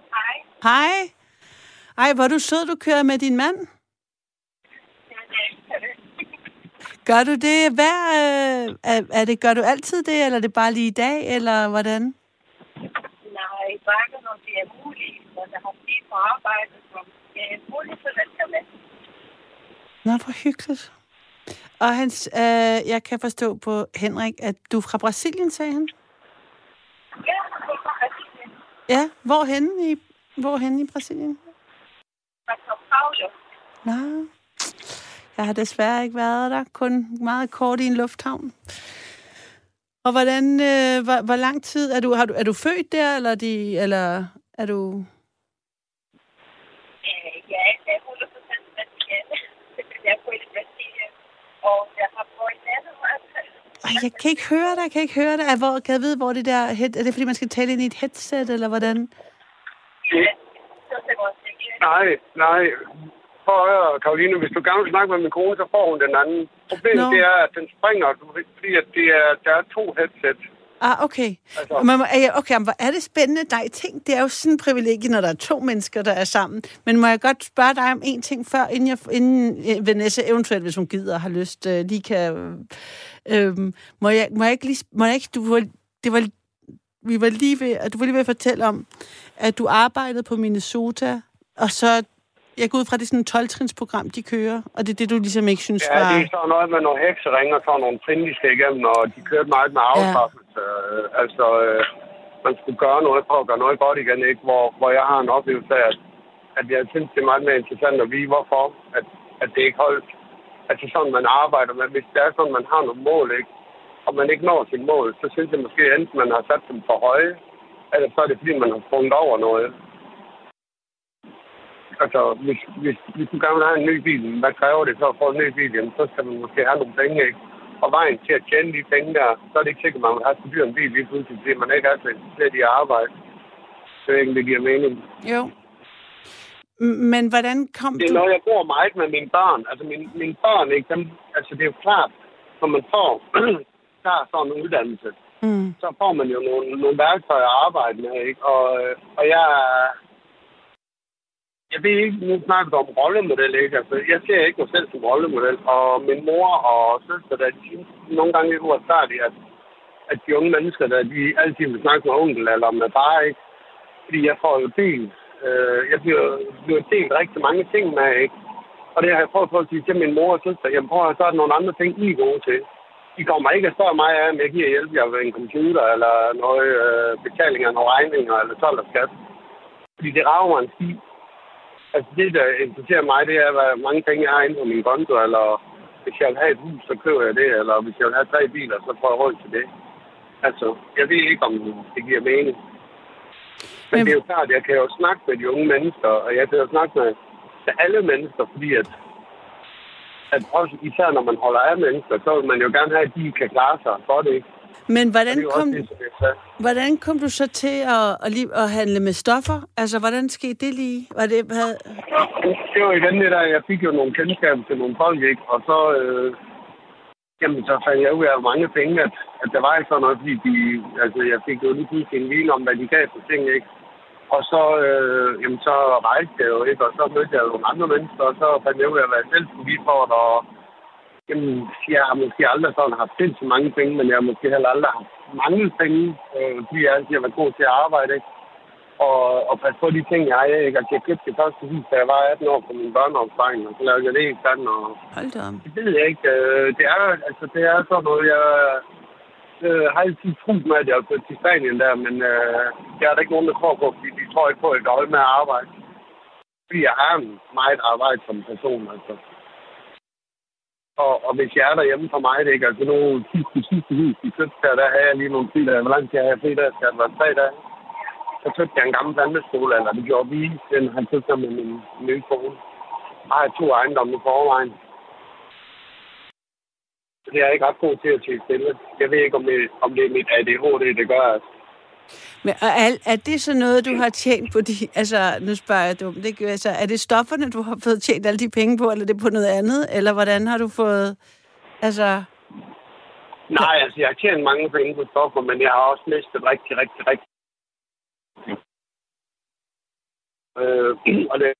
Hej. Ej, hvor du sød, du kører med din mand. Gør du det hver... Øh, er, er det, gør du altid det, eller er det bare lige i dag, eller hvordan? Nej, bare når det er muligt, når jeg har tid på arbejde, så det er muligt, så vælger jeg med. Nå, hvor hyggeligt. Og hans, øh, jeg kan forstå på Henrik, at du er fra Brasilien, sagde han? Ja, det er Brasilien. Ja, hvorhenne i, hvorhenne i Brasilien? Fra São Paulo. Nå, jeg har desværre ikke været der, kun meget kort i en lufthavn. Og hvordan, øh, hvor, hvor lang tid er du, har du, er du født der, eller, de, eller er du... Øh, Jeg er 100% brasilianer. Jeg er født i Brasilien, og jeg har boet i landet. Ej, jeg kan ikke høre dig, jeg kan ikke høre dig. Hvor, kan jeg vide, hvor det der... Er det, fordi man skal tale ind i et headset, eller hvordan? Sikkert. Nej, nej. Prøv at høre, Karoline, hvis du gerne vil snakke med min kone, så får hun den anden. Problemet Nå. det er, at den springer, fordi at det er, der er to headset. Ah, okay. Altså- Man må, okay, men hvor er det spændende. Nej, ting, det er jo sådan en privilegie, når der er to mennesker, der er sammen. Men må jeg godt spørge dig om en ting før, inden, jeg, inden øh, Vanessa eventuelt, hvis hun gider og har lyst, øh, lige kan... Øh, øh, må, jeg, må jeg ikke lige... Må jeg ikke, du var, det var, vi var lige ved, at du var lige ved at fortælle om, at du arbejdede på Minnesota, og så... Jeg går ud fra, det er sådan et 12-trinsprogram, de kører, og det er det, du ligesom ikke synes Ja, var... det er så noget med nogle hekseringer og så nogle trin, de skal igennem, og de kørte meget med afstraffelse. Ja. Øh, Altså, øh, man skulle gøre noget for at gøre noget godt igen, ikke? Hvor, hvor jeg har en oplevelse af, at, at jeg synes, det er meget mere interessant at vide, hvorfor at, at det ikke holdt. Altså sådan, man arbejder med. Hvis det er sådan, man har nogle mål, ikke? og man ikke når sit mål, så synes jeg måske enten, man har sat dem for høje, eller så er det, fordi man har sprunget over noget. Altså, hvis, hvis, hvis du gerne vil have en ny bil, hvad kræver det så at få en ny bil? Jamen, så skal man måske have nogle penge, ikke? Og vejen til at tjene de penge der, så er det ikke sikkert, at man have så dyr en bil lige pludselig, fordi man ikke er så interesseret i at arbejde. Så er ikke, det giver mening. Jo. Men hvordan kom Det er du... noget, jeg bruger meget med mine børn. Altså, mine, mine børn, ikke? Dem, altså, det er jo klart, når man får tager sådan en uddannelse, Mm. så får man jo nogle, nogle værktøjer at arbejde med, ikke? Og, øh, og jeg, jeg ved ikke, nu snakker du om rollemodel, ikke? Altså, jeg ser ikke mig selv som rollemodel, og min mor og søster, der, de nogle gange ikke uretfærdige, at, at de unge mennesker, der de altid vil snakke med onkel eller med far, ikke? Fordi jeg får jo delt, øh, jeg bliver, bliver delt rigtig mange ting med, ikke? Og det har jeg prøvet på at sige til min mor og søster, jamen prøv at så er der nogle andre ting, I er gode til. I kommer ikke at spørge mig af, om jeg giver hjælp jer ved en computer, eller noget øh, betaling af nogle regninger, eller så eller skat. Fordi det rager mig en ski. Altså det, der interesserer mig, det er, hvor mange penge jeg har inde på min konto, eller hvis jeg vil have et hus, så køber jeg det, eller hvis jeg vil have tre biler, så får jeg råd til det. Altså, jeg ved ikke, om det giver mening. Men, det er jo klart, jeg kan jo snakke med de unge mennesker, og jeg kan jo snakke med, med alle mennesker, fordi at, at også især når man holder af mennesker, så vil man jo gerne have, at de kan klare sig godt, ikke? Men hvordan kom, det, hvordan kom du så til at, at, lige, at handle med stoffer? Altså, hvordan skete det lige? Var det, havde... Det var igen det der, jeg fik jo nogle kendskaber til nogle folk, ikke? Og så, øh, jamen, så fandt jeg ud af mange penge, at, at der var ikke sådan noget, fordi de, altså, jeg fik jo lige pludselig en viden om, hvad de gav for ting, ikke? Og så, øh, jamen, så rejste jeg jo, ikke? Og så mødte jeg jo nogle andre mennesker, og så fandt jeg ud af, hvad jeg selv skulle give for det, og jamen, jeg har måske aldrig sådan haft sindssygt så mange penge, men jeg har måske heller aldrig haft mange penge, øh, fordi jeg altid har været god til at arbejde, ikke? og, og passe på de ting, jeg ejer. Ikke? Altså, jeg købte det første hus, da jeg var 18 år på min børneopsparing, og så lavede jeg det i stand, og Hold da om. det ved jeg ikke. Øh, Det er, altså, det er sådan noget, jeg øh, har altid troet med, at jeg er flyttet til Spanien der, men øh, det er der ikke nogen, der tror på, fordi de tror ikke på, at jeg kan holde med at arbejde. Fordi jeg er meget arbejdsom person, altså. Og, og hvis jeg er derhjemme for mig, det er ikke, altså nu sidste, sidste hus, i købte der, der havde jeg lige nogle fri dage. Hvor lang tid har jeg fri der? Skal det være tre dage? Så købte jeg en gammel planteskole, eller det gjorde vi. Den har købt sig med min nye kone. Jeg har to ejendomme i forvejen. Så det er jeg ikke ret god til at tage stille. Jeg ved ikke, om det, om det er mit ADHD, det gør. Altså. Men er, er- er det så noget, du har tjent på de... Altså, nu spørger jeg dumt. Det, altså, er det stofferne, du har fået tjent alle de penge på, eller er det på noget andet? Eller hvordan har du fået... Altså... Nej, altså jeg har tjent mange penge på stoffer, men jeg har også mistet rigtig, rigtig, rigtig. Øh, og det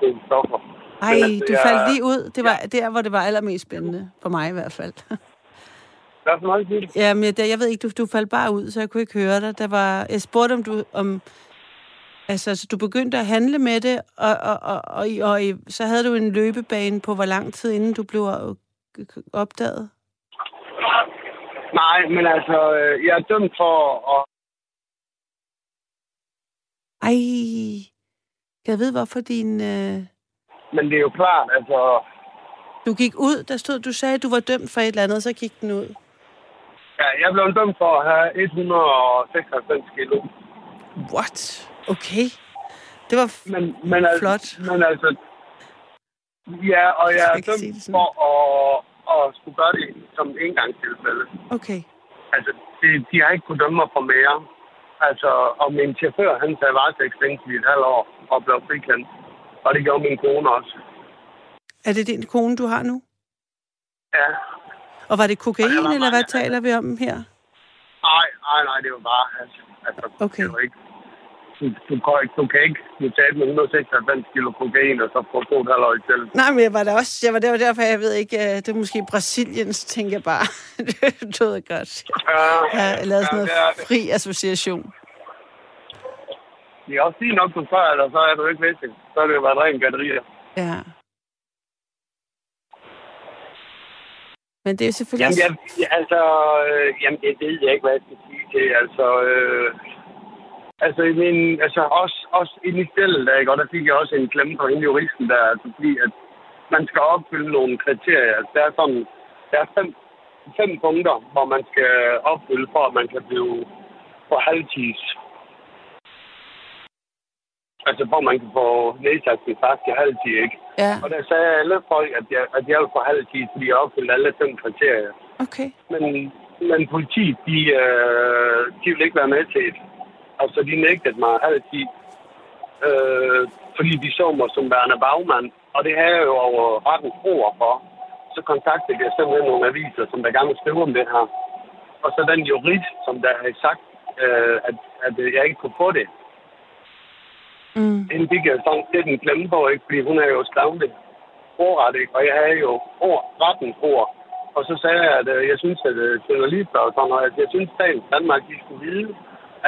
to stoffer. Ej, altså, du jeg- faldt lige ud. Det var der, hvor det var allermest spændende. For mig i hvert fald. Hvad for noget, du? Jamen, jeg, jeg ved ikke, du, du faldt bare ud, så jeg kunne ikke høre dig. Der var, jeg spurgte, om du... Om, altså, så du begyndte at handle med det, og, og, og, og, og så havde du en løbebane på, hvor lang tid inden du blev øh, opdaget? Nej, men altså, øh, jeg er dømt for at... Ej, jeg vide, hvorfor din... Øh, Men det er jo klart, altså... du gik ud, der stod, du sagde, at du var dømt for et eller andet, så gik den ud. Ja, jeg blev dømt for at have 196 kilo. What? Okay. Det var... Men, men, altså, Flot. men altså... Ja, og jeg er Jeg sige dømt for at, at skulle gøre det som engangstilfælde. okay. Altså, de, de har ikke kunnet dømme mig for mere. Altså, og min chauffør, han sagde varetægtsfængsel i et halvt år og blev frikendt. Og det gjorde min kone også. Er det din kone, du har nu? Ja. Og var det kokain, Og var eller hvad mange- taler vi om her? Nej, nej, nej, det var bare... Altså, altså Okay. det var ikke... Du, du, kan ikke, du kan ikke du tabe med 196 kilo kokain, og så få to et halvt. Nej, men jeg var der også, jeg var der, derfor, jeg ved ikke, øh, det er måske Brasiliens, tænker jeg bare. det lød godt. Ja, Jeg har lavet sådan noget det det. fri association. Det er også lige nok, du før, eller så er du ikke ved det. Så er det jo været ren gallerier. Ja. Men det er jo selvfølgelig Jamen, jeg, altså, øh, jamen, det ved jeg ikke, hvad jeg skal sige til. Altså, øh, altså, i min, altså også, også i stillet, der, ikke? og der fik jeg også en klemme fra hende juristen der, altså, fordi at man skal opfylde nogle kriterier. Altså, der er sådan, der er fem, fem punkter, hvor man skal opfylde, for at man kan blive på halvtids. Altså, hvor man kan få nedsat sin straf til halvtid, ikke? Ja, Og der sagde alle folk, at jeg, at jeg vil få halvtid, fordi jeg opfyldte alle fem kriterier. okay. Men, men politiet, de, øh, de vil ikke være med til det. Altså, de nægtede mig halvtid, øh, fordi de så mig som værende bagmand. Og det havde jeg jo over rettens ord for. Så kontaktede jeg simpelthen nogle aviser, som der gerne skrive om det her. Og så den jurist, som der havde sagt, øh, at, at jeg ikke kunne få det. Mm. Hende fik jeg sådan lidt en klemme på, ikke? fordi hun havde jo det ordret, ikke? og jeg havde jo ord, rettens ord. Og så sagde jeg, at øh, jeg synes, at øh, journalister og sådan noget, at jeg synes, at Danmark de skulle vide,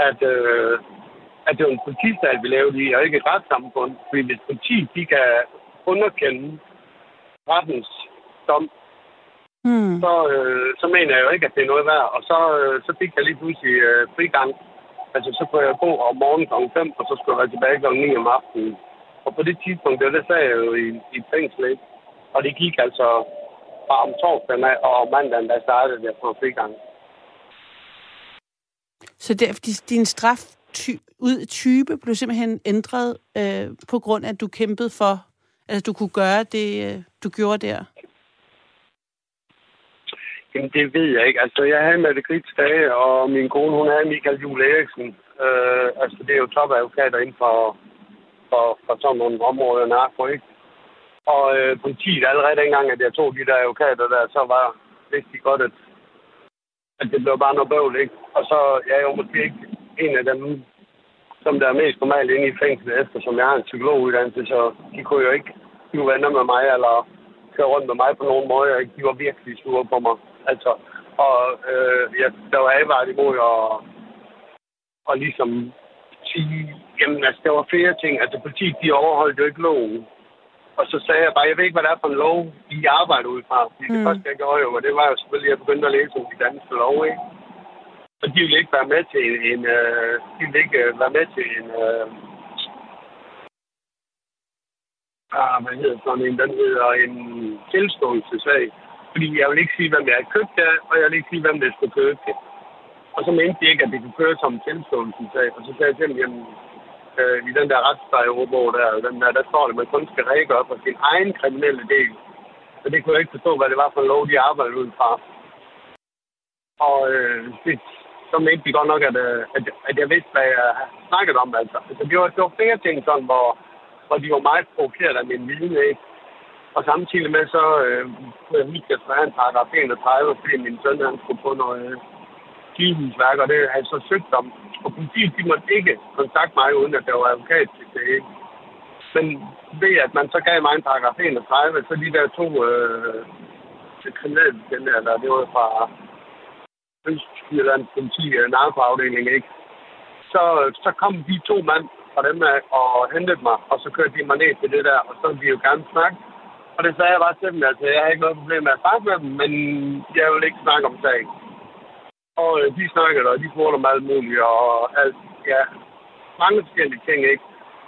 at, øh, at det var en politistat, vi lavede i, og ikke et retssamfund. Fordi hvis politiet de kan underkende rettens dom, Mm. så, øh, så mener jeg jo ikke, at det er noget værd. Og så, øh, så fik jeg lige pludselig øh, frigang. Altså, så kunne jeg gå om morgenen kl. 5, og så skulle jeg være tilbage kl. 9 om aftenen. Og på det tidspunkt, det, det sagde jeg jo i, i et fængsel, ikke? Og det gik altså fra om torsdagen af, og om mandagen, der startede det på frigang. Så det, din straf ty, ud type blev simpelthen ændret øh, på grund af, at du kæmpede for, at du kunne gøre det, øh, du gjorde der? Jamen, det ved jeg ikke. Altså, jeg havde Mette Grits dage, og min kone, hun havde Michael Juhl Eriksen. Øh, altså, det er jo topadvokater inden for, for, for sådan nogle områder, narko, ikke? Og øh, politiet, allerede dengang, at jeg tog de der advokater der, så var, vidste de godt, at, at det blev bare noget bøvl, ikke? Og så jeg er jo måske ikke en af dem, som der er mest normalt inde i fængslet, eftersom jeg har en psykologuddannelse, så de kunne jo ikke blive venner med mig, eller køre rundt med mig på nogen måde. Ikke? De var virkelig sure på mig. Altså, og øh, jeg, der var advaret imod at, og ligesom sige, jamen altså, der var flere ting. Altså, politiet, de overholdt jo ikke loven. Og så sagde jeg bare, jeg ved ikke, hvad det er for en lov, I arbejder ud fra. Fordi mm. det første, jeg gjorde jo, og det var jo selvfølgelig, at jeg begyndte at læse om de danske lov, ikke? Og de ville ikke være med til en, en øh, de ville ikke øh, være med til en, øh, ah, hvad hedder sådan en, den hedder en tilståelsesag. Fordi jeg vil ikke sige, hvem jeg har købt det, og jeg vil ikke sige, hvem det skulle købe det. Og så mente de ikke, at det kunne køre som en tilståelsesag. Og så sagde jeg til dem, jamen, øh, i den der retsplejeordbog der, den der, der står det, at man kun skal række op for sin egen kriminelle del. Og det kunne jeg ikke forstå, hvad det var for en lov, de arbejdede ud fra. Og øh, det, så mente de godt nok, at, øh, at, at jeg vidste, hvad jeg snakkede om. Altså, altså det, var, det var flere ting, sådan, hvor, hvor de var meget provokeret af min viden. Ikke? Og samtidig med, så øh, Michael jeg huske, paragraf 31, fordi min søn han skulle på noget øh, sygehusværk, og det har jeg så altså søgt om. Og politiet, de måtte ikke kontakte mig, uden at der var advokat til det. Ikke? Men ved at man så gav mig en paragraf 31, så de der to øh, kriminelle, eller det var fra Østjyllands politi, øh, narkoafdeling, ikke? Så, så kom de to mand fra dem af og hentede mig, og så kørte de mig ned til det der, og så ville de jo gerne snakke. Og det sagde jeg bare til dem, altså jeg har ikke noget problem med at snakke med dem, men jeg vil ikke snakke om sagen. Og øh, de snakkede, og de spurgte om alt muligt, og alt, ja, mange forskellige ting, ikke?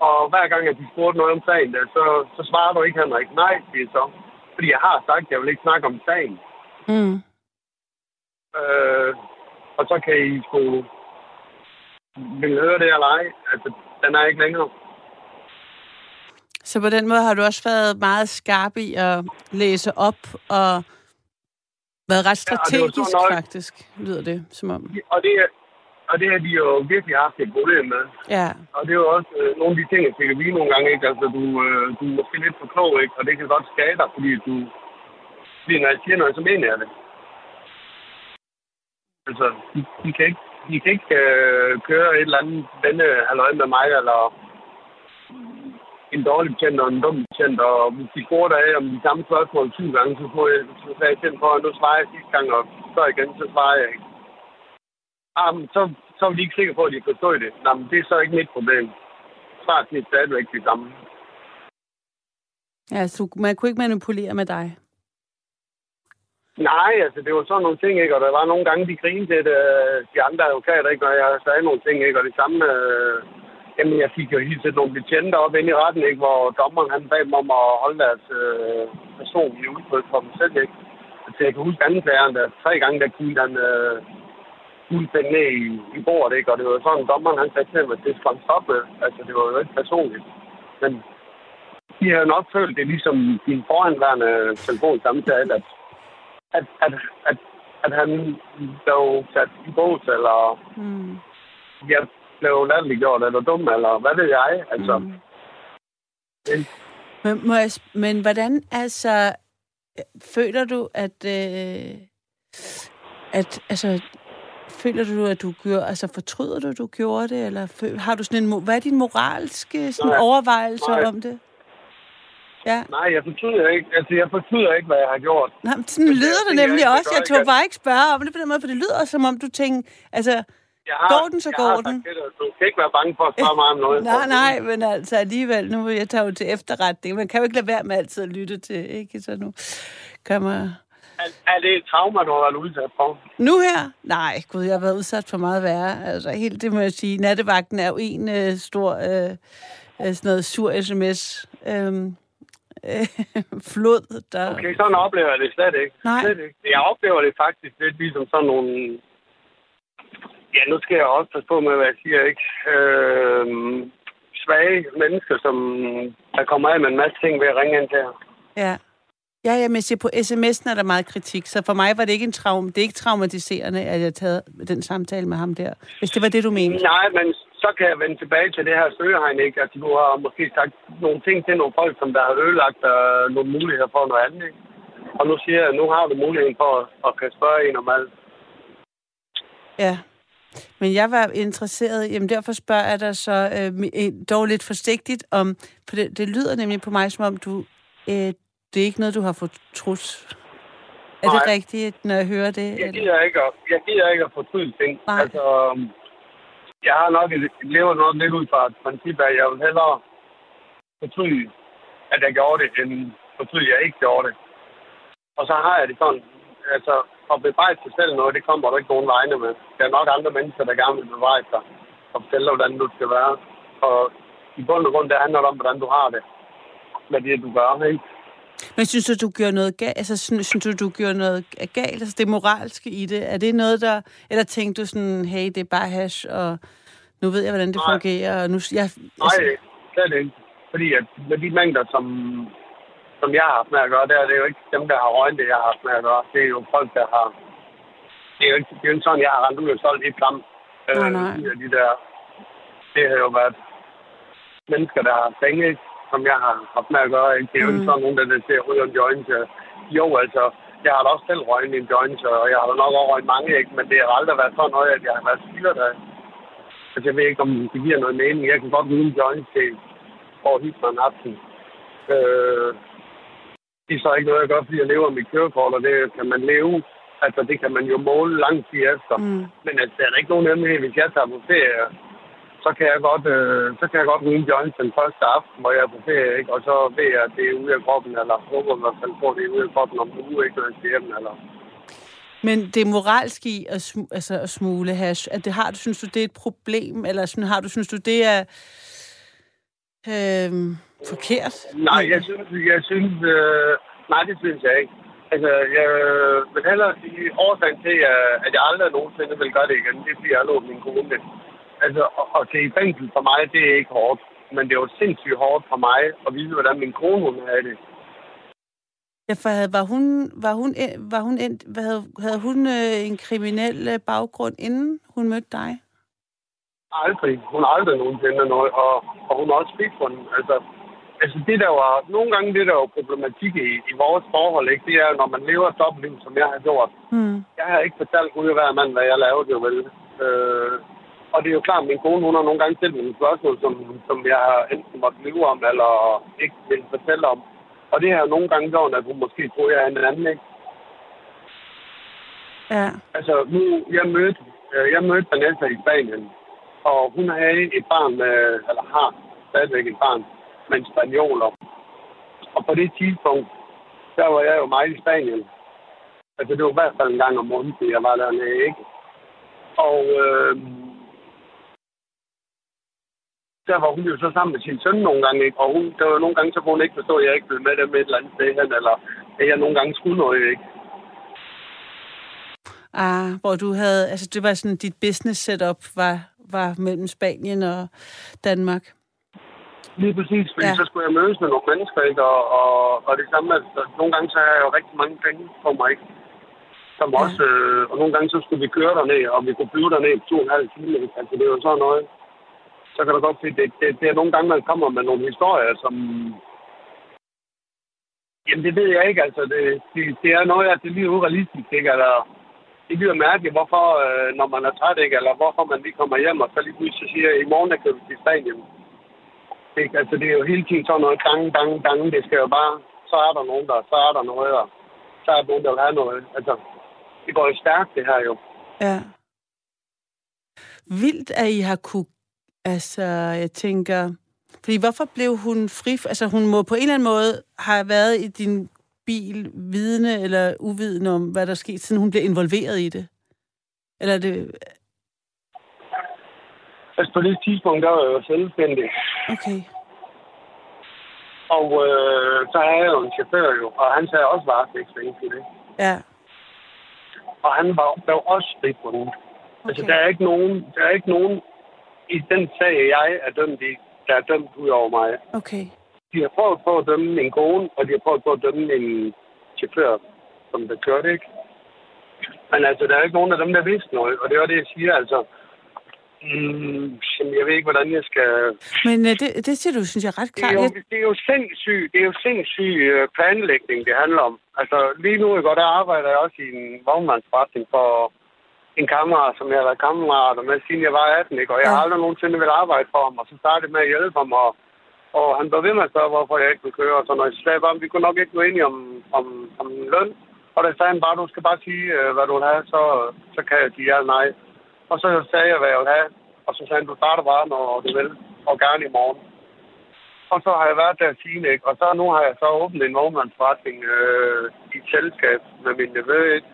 Og hver gang, at de spurgte noget om sagen, der, så, så svarer du ikke, Henrik. Nej, det er så. Fordi jeg har sagt, at jeg vil ikke snakke om sagen. Mm. Øh, og så kan I sgu... Vil høre det eller ej? Altså, den er ikke længere. Så på den måde har du også været meget skarp i at læse op og været ret Ja, det strategisk, sådan noget- faktisk, lyder det som om. Og det, og det har de jo virkelig haft et problem med. Ja, Og det er jo også øh, nogle af de ting, jeg fik at vide nogle gange, ikke? Altså, du, øh, du er måske lidt for klog, ikke? Og det kan godt skade dig, fordi du... Fordi når jeg siger noget, så mener jeg det. Altså, de, de kan ikke, de kan ikke øh, køre et eller andet venne halløj med mig, eller en dårlig betjent og en dum betjent, og hvis de spurgte af om de samme spørgsmål 20 gange, så, får jeg, så sagde jeg til for, at nu svarer jeg sidste gang, og så igen, så svarer jeg ikke. Ah, men så, så er de ikke sikre på, at de forstår det. Nå, men det er så ikke mit problem. Svaret er stadigvæk det samme. ja så man kunne ikke manipulere med dig. Nej, altså det var sådan nogle ting, ikke? Og der var nogle gange, de grinede til det, øh, de andre advokater, ikke? Når jeg sagde nogle ting, ikke? Og det samme, øh, jamen jeg fik jo helt set nogle betjente op ind i retten, ikke? Hvor dommeren han bag mig om at holde deres øh, personlige udtryk for dem selv, ikke? Så jeg kan huske anklageren, der tre gange, der kunne han øh, fuldstændig ned i, i bordet, ikke? Og det var sådan, dommeren han sagde til mig, at det skulle han stoppe. Altså det var jo ikke personligt. Men de har jo nok følt det ligesom din foranværende telefonsamtale, at at, at, at, at han blev sat i bås, eller Mm. jeg blev latterliggjort, eller dum, eller hvad ved jeg. Altså, Mm. det, Men, må jeg, men hvordan, altså, føler du, at, øh, at, altså, føler du, at du gjorde, altså, fortryder du, at du gjorde det, eller føl, har du sådan en, hvad er din moralske sådan, Nej. overvejelse Nej. om det? Ja, nej, jeg fortryder ikke, altså, jeg fortryder ikke, hvad jeg har gjort. Nej, men sådan Men det er lyder det jeg nemlig ikke også. Jeg det, tog jeg- bare ikke spørge om det på den måde, for det lyder som om, du tænker, altså, Jeg har, Går den, så jeg går har den. sagt Du skal ikke være bange for at spørge mig om noget. nej, nej, men altså alligevel, nu jeg tage jo til efterretning. Man kan jo ikke lade være med altid at lytte til, ikke? Så nu kommer... Er, er det et trauma, du har været udsat for? Nu her? Nej, gud, jeg har været udsat for meget værre. Altså, helt det må jeg sige. Nattevagten er jo en øh, stor, øh, øh, sådan noget sur sms. Øhm, øh, flod, der... Okay, sådan oplever jeg det slet ikke. Nej. Slet ikke. Jeg oplever det faktisk lidt ligesom sådan nogle... Ja, nu skal jeg også passe på med, hvad jeg siger, ikke? Øh, svage mennesker, som der kommer af med en masse ting ved at ringe ind til jer. Ja. Ja, ja, men på sms'en er der meget kritik, så for mig var det ikke en traum, det er ikke traumatiserende, at jeg havde den samtale med ham der, hvis det var det, du mente. Nej, men så kan jeg vende tilbage til det her søgehegn, ikke? Altså, du har måske sagt nogle ting til nogle folk, som der har ødelagt uh, nogle muligheder for noget andet, ikke? Og nu siger jeg, nu har du muligheden for at, at kan spørge en om alt. Ja. Men jeg var interesseret, jamen derfor spørger jeg dig så øh, mi- dog lidt forsigtigt om, for det, det lyder nemlig på mig, som om du, øh, det er ikke noget, du har fortrudt. Er det rigtigt, når jeg hører det? Jeg eller? gider ikke at, jeg gider ikke at fortryde ting. Nej. Altså, jeg har nok et, lever nok lidt ud fra et princip, at jeg vil hellere fortryde, at jeg gjorde det, end fortryde, at jeg ikke gjorde det. Og så har jeg det sådan, altså, at bebrejde sig selv noget, det kommer der ikke nogen vegne med. Der er nok andre mennesker, der gerne vil bebrejde sig og fortælle dig, hvordan du skal være. Og i bund og grund, det handler om, hvordan du har det med det, du gør, ikke? Men synes du, du gjorde noget galt? Altså, synes, synes du, du gjorde noget galt? Altså, det moralske i det, er det noget, der... Eller tænkte du sådan, hey, det er bare hash, og nu ved jeg, hvordan det Nej. fungerer, og nu... Jeg, Nej, slet ikke. Fordi at med de mængder, som, som jeg har haft med at gøre, der er det jo ikke dem, der har røgnet det, jeg har haft med at gøre. Det er jo folk, der har... Det er jo ikke, det er jo ikke sådan, jeg har rendt ud og solgt et. Nej, nej. ud af de der... Det har jo været mennesker, der har penge, ikke? som jeg har haft med at gøre. Ikke? Det er jo Mm. ikke sådan nogen, der der ser ryger en joint. øh. Jo, altså, jeg har da også selv røget en joint, og jeg har da nok også røget mange, ikke? men det har aldrig været sådan noget, at jeg har været styret af. Altså, jeg ved ikke, om det giver noget mening. Jeg kan godt vide en joint til hygge mig en aften. Øh, det er så ikke noget, jeg gør, fordi jeg lever mit kørekort, og det kan man leve. Altså, det kan man jo måle lang tid efter. Mm. Men altså, der er ikke nogen hemmelighed, hvis jeg tager på ferie, så kan jeg godt, øh, så kan jeg godt ryge joint den første aften, hvor jeg er på ferie, ikke? og så ved jeg, at det er ude af kroppen, eller håber i hvert fald på, at det er ude af kroppen om uge, ikke når jeg skal hjem, eller... Men det moralsk i at, sm- altså at smule hash, at det har du, synes du, det er et problem, eller sådan, har du, synes du, det er øh, forkert? Nej, jeg synes, jeg synes øh, nej, det synes jeg ikke. Altså, jeg vil hellere sige, årsagen til, at jeg aldrig nogensinde vil gøre det igen, det er, fordi jeg lånt min kone. Altså, at, tage i fængsel for mig, det er ikke hårdt. Men det er jo sindssygt hårdt for mig at vide, hvordan min kone hun havde det. Ja, for var hun, var hun, var hun, havde, havde hun øh, en kriminel øh, baggrund, inden hun mødte dig? Aldrig. Hun har aldrig nogensinde noget, og, og hun har også fik for den. Altså, altså det der var, nogle gange det der var problematik i, i vores forhold, ikke, det er, når man lever et dobbeltliv, som jeg har gjort. Mm. Jeg har ikke fortalt Gud hver mand, hvad jeg lavede, jo vel. Øh, og det er jo klart, at min kone, hun har nogle gange stillet nogle spørgsmål, som, som jeg har enten måtte lyve om, eller ikke vil fortælle om. Og det har nogle gange gjort, at hun måske tror, jeg er en anden, ikke? Ja. Altså, nu, jeg mødte, øh, jeg mødte Vanessa i Spanien, og hun havde et barn øh, eller har stadigvæk et barn med en spanioler. Og på det tidspunkt, der var jeg jo meget i Spanien. Altså, det var i hvert fald en gang om måneden, jeg var dernede, ikke? Og øh, der var hun jo så sammen med sin søn nogle gange, ikke? Og hun, der var nogle gange, så kunne hun ikke forstå, at jeg ikke blev med dem et eller andet sted hen, eller at jeg nogle gange skulle noget, ikke? Ah, hvor du havde, altså det var sådan, dit business setup var, var mellem Spanien og Danmark. Lige præcis, fordi ja. så skulle jeg mødes med nogle mennesker, ikke? Og, og, og det samme, altså, nogle gange så har jeg jo rigtig mange penge på mig, ikke? Som ja. også, øh, og nogle gange så skulle vi køre derned, og vi kunne flyve derned i to og en halv time, ikke? Altså det er jo sådan noget så kan du godt se, det, det, det er nogle gange, man kommer med nogle historier, som... Jamen, det ved jeg ikke, altså. Det, det, det er noget, at det er lige urealistisk, ikke? Eller, det bliver mærkeligt, hvorfor, øh, når man er træt, ikke? Eller hvorfor man lige kommer hjem, og så lige pludselig siger, i morgen er vi til stadion. Ikke? Altså, det er jo hele tiden sådan noget gang, gang, gang. Det skal jo bare, så er der nogen der, så er der noget, og så er der nogen, der vil have noget. Altså, det går jo stærkt, det her jo. Ja. Vildt, at I har kunne Altså, jeg tænker... Fordi hvorfor blev hun fri... Altså, hun må på en eller anden måde have været i din bil vidne eller uvidende om, hvad der skete, siden hun blev involveret i det? Eller er det... Altså, på det tidspunkt, der var jeg jo selvstændig. Okay. Og øh, så er jeg jo en chauffør jo, og han sagde også varetægtsfængsel, det. Ja. Og han var, var også frifundet. Altså, okay. Altså, der er ikke nogen, der er ikke nogen i den sag, jeg er dømt i, der er dømt ud over mig. Okay. De har prøvet på at dømme min kone, og de har prøvet på at dømme en chauffør, som der kørte, ikke? Men altså, der er ikke nogen af dem, der vidste noget, og det var det, jeg siger, altså. Mm, jeg ved ikke, hvordan jeg skal... Men uh, det, det siger du, synes jeg, ret klart. Det er jo, det er jo sindssyg, det er jo sindssyg øh, planlægning, det handler om. Altså, lige nu, og der arbejder jeg også i en vognmandsforretning for en kammerat, som jeg har været kammerat med, siden jeg var 18, ikke? og jeg ja. har aldrig nogensinde vil arbejde for ham, og så startede med at hjælpe ham, og, og han blev ved med at spørge, hvorfor jeg ikke ville køre, og sådan noget. Så sagde jeg bare, vi kunne nok ikke gå enige om, om, om løn, og der sagde han bare, du skal bare sige, øh, hvad du vil have, så, så kan jeg sige ja eller nej. Og så sagde jeg, hvad jeg vil have, og så sagde han, du starter bare, når du vil, og gerne i morgen. Og så har jeg været der siden, ikke? Og så nu har jeg så åbnet en vognmandsforretning øh, i et selskab med min nevø, ikke?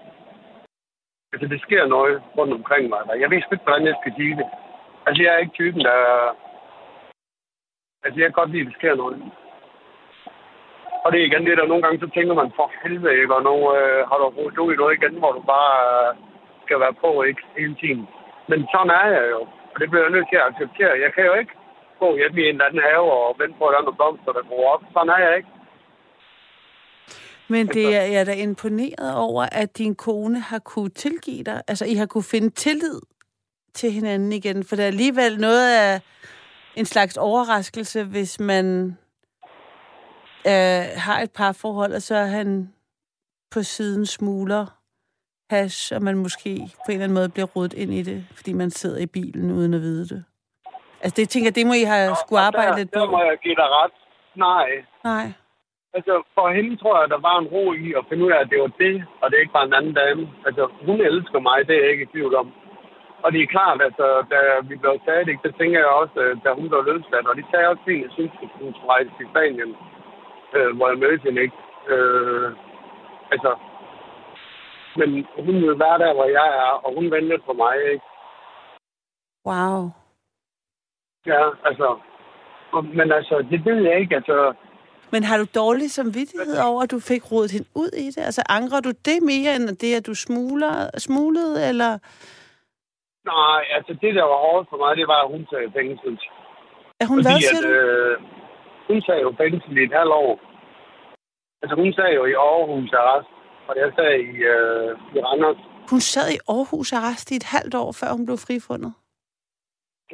Altså, det sker noget rundt omkring mig. Der. Jeg ved ikke, hvordan jeg skal sige det. Altså, jeg er ikke typen, der... Altså, jeg kan godt lide, at det sker noget. Og det er igen det, der nogle gange, så tænker man, for helvede, ikke? Og nu øh, har du rodet i noget igen, hvor du bare øh, skal være på, ikke? Hele tiden. Men sådan er jeg jo. Og det bliver jeg nødt til at acceptere. Jeg kan jo ikke gå hjem i en eller anden have og vente på, at der er blomster, der går op. Sådan er jeg ikke. Men det er, jeg er da imponeret over, at din kone har kunne tilgive dig. Altså, I har kunne finde tillid til hinanden igen. For der er alligevel noget af en slags overraskelse, hvis man øh, har et parforhold, og så er han på siden smuler hash, og man måske på en eller anden måde bliver rodet ind i det, fordi man sidder i bilen uden at vide det. Altså, det tænker det må I have skulle arbejde der, lidt Der på. må jeg give dig ret. Nej. Nej. Altså, for hende tror jeg, der var en ro i at finde ud af, at det var det, og det er ikke bare en anden dame. Altså, hun elsker mig, det er jeg ikke i tvivl om. Og det er klart, altså, da vi blev taget, ikke, det tænker jeg også, øh, da hun blev løsladt. Og de sagde også fint, jeg synes, at hun skulle rejse til Spanien, øh, hvor jeg mødte hende, ikke? Øh, altså, men hun vil være der, hvor jeg er, og hun ventede på mig, ikke? Wow. Ja, altså, men altså, det ved jeg ikke, altså, Men har du dårlig samvittighed over, at du fik rodet hende ud i det? Altså, angrer du det mere, end det, at du smugler, smuglede, eller... nej, altså, det der var hårdt for mig, det var, at hun sagde fængsel. Er hun hvad, siger at, du? øh, hun sagde jo fængsel i et halvt år. Altså, hun sagde jo i Aarhus arrest, og jeg sagde i, øh, i Randers. Hun sad i Aarhus arrest i et halvt år, før hun blev frifundet.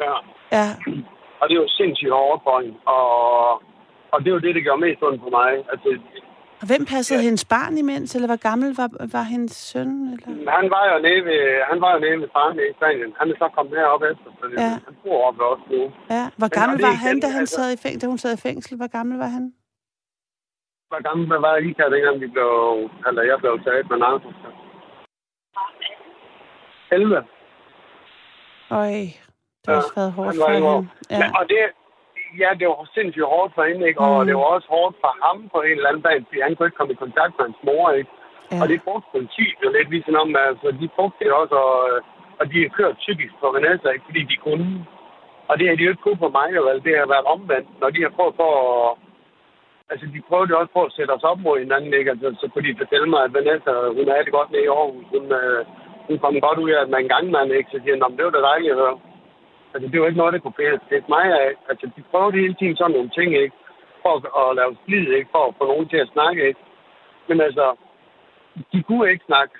Ja. Ja. Og det var sindssygt hårdt for hende. Og, og det var det, der gjorde mest ondt for mig. Altså, Og hvem passede Ja. hendes barn imens, eller hvor gammel var, var hendes søn? Eller? han var jo nede ved, han var jo nede ved faren i Spanien. Han er så kommet herop efter, så Ja. han bor oppe også nu. Ja. Hvor Men gammel er var han, igen, da, han altså- sad i fængsel, da hun sad i fængsel? Hvor gammel var han? Hvor gammel var jeg lige her, dengang vi blev, eller jeg blev taget med narkotik? 11. Øj, det har Ja, også været hårdt for hende. Ja. Men, og det, ja, det var sindssygt hårdt for hende, ikke? Og Mm. det var også hårdt for ham på en eller anden dag, fordi han kunne ikke komme i kontakt med hans mor, ikke? ja. Og det brugte politiet jo lidt ligesom om, altså de brugte det også, og, og de har kørt psykisk på Vanessa, ikke? Fordi de kunne. Og det har de jo ikke kunnet på mig, vel? Det har været omvendt, når de har prøvet på at... Altså, de prøvede også på at sætte os op mod hinanden, ikke? Altså, så kunne de fortælle mig, at Vanessa, hun havde det godt nede i Aarhus. Hun, øh, hun kom godt ud af, at man en gang man ikke, så siger hun, "Nå, men det var da dejligt at høre. Altså, det er jo ikke noget, der kunne pære til mig af. Altså, de prøvede hele tiden sådan nogle ting, ikke? For at, at lave splid, ikke? For at få nogen til at snakke, ikke? Men altså, de kunne ikke snakke.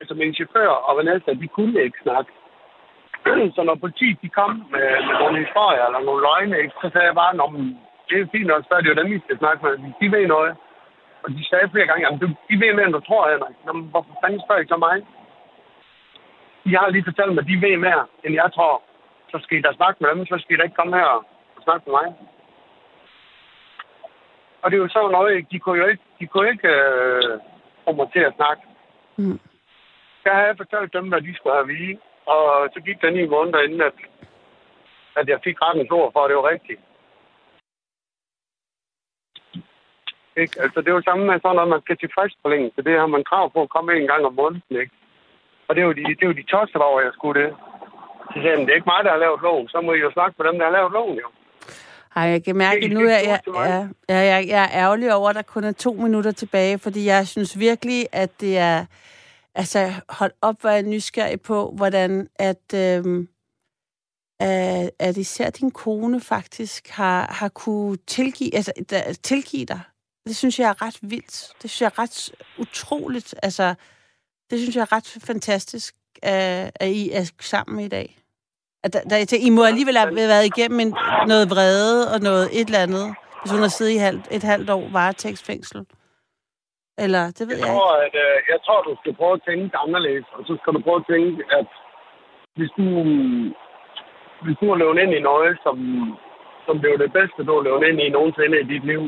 Altså, min chauffør og Vanessa, de kunne ikke snakke. så når politiet de kom med, med nogle historier eller nogle løgne, ikke? så sagde jeg bare, Nå, det er fint nok, så er det jo dem, vi skal snakke med. De ved noget. Og de sagde flere gange, jamen, de ved mere, end du tror, Henrik. Jamen, hvorfor fanden spørger I så mig? De har lige fortalt mig, at de ved mere, end jeg tror. Så skal I da snakke med dem, så skal I da ikke komme her og snakke med mig. Og det er jo sådan noget, de kunne jo ikke, de kunne ikke øh, få mig til at snakke. Mm. Jeg havde fortalt dem, hvad de skulle have at vide. Og så gik der ni måneder inden, at, at jeg fik rettens ord for, at det var rigtigt. Ikke? Altså, det er jo samme med sådan noget, man skal til fristforlængelse. Det har man krav på at komme en gang om måneden, ikke? Og det er jo de, det jo de tosser, hvor jeg skulle det. Så sagde jeg, "Men det er ikke mig, der har lavet loven. Så må I jo snakke med dem, der har lavet loven, jo. Ej, jeg kan mærke, at nu er jeg, jeg, jeg, jeg, jeg er ærgerlig over, at der kun er to minutter tilbage, fordi jeg synes virkelig, at det er... Altså, hold op, hvor jeg er nysgerrig på, hvordan at, øhm, at, at især din kone faktisk har, har kunne tilgive, altså, tilgive dig. Det synes jeg er ret vildt. Det synes jeg er ret utroligt. Altså, det synes jeg er ret fantastisk, at, at I er sammen i dag. At der, der, I må alligevel have været igennem en, noget vrede og noget et eller andet, hvis hun har siddet i halv, et halvt år varetægtsfængsel. Eller, det ved Jeg jeg tror, ikke. at, øh, jeg tror, du skal prøve at tænke anderledes. Og så skal du prøve at tænke, at hvis du, hvis du har løbet ind i noget, som, som det var det bedste, du har løbet ind i nogensinde i dit liv,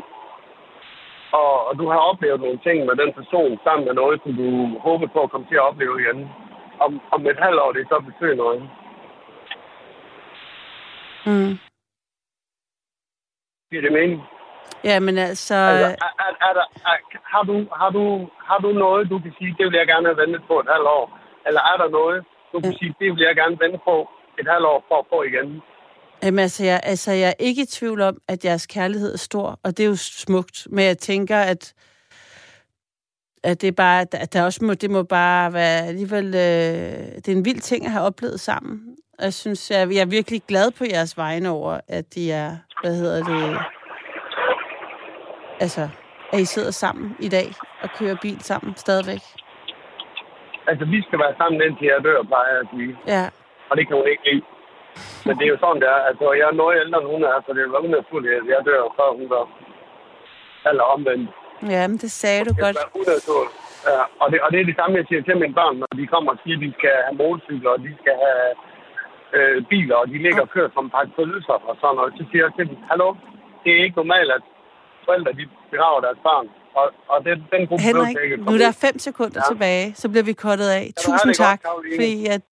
og, og du har oplevet nogle ting med den person sammen med noget, som du håber på at komme til at opleve igen. Om, om et halvt år, det så betyder noget. Mm. Giver det mening? Ja, men altså... Altså, er, er, er der, er, har, du, har, du, har du noget, du kan sige, det vil jeg gerne have ventet på et halvt år? Eller er der noget, du kan Ja. sige, det vil jeg gerne vente på et halvt år for at få igen? Jamen, altså, jeg, altså, jeg er ikke i tvivl om, at jeres kærlighed er stor, og det er jo smukt. Men jeg tænker, at, at det er bare, at der også må, det må bare være alligevel, øh, det er en vild ting at have oplevet sammen. Og jeg synes, jeg, jeg er virkelig glad på jeres vegne over, at de er, hvad hedder det, altså, at I sidder sammen i dag og kører bil sammen stadigvæk. Altså, vi skal være sammen, indtil jeg dør, plejer jeg at sige. Ja, Og det kan hun ikke lide. Men det er jo sådan, det er. Altså, jeg er noget ældre, end hun er, så det er jo unaturligt, at jeg dør, før hun dør. Eller omvendt. ja men det sagde du Det godt. Ja, og, det, og det er det samme, jeg siger til mine børn, når de kommer og siger, at de skal have motorcykler, og de skal have øh, biler, og de ligger og kører som en pakke pølser og sådan noget. Så siger jeg til dem, hallo, det er ikke normalt, at forældre de begraver deres barn. Og, og den, den gruppe Henrik, blev nu er der fem sekunder ja. Ja. tilbage, så bliver vi kottet af. det Tusind godt, tak, Karoline. fordi at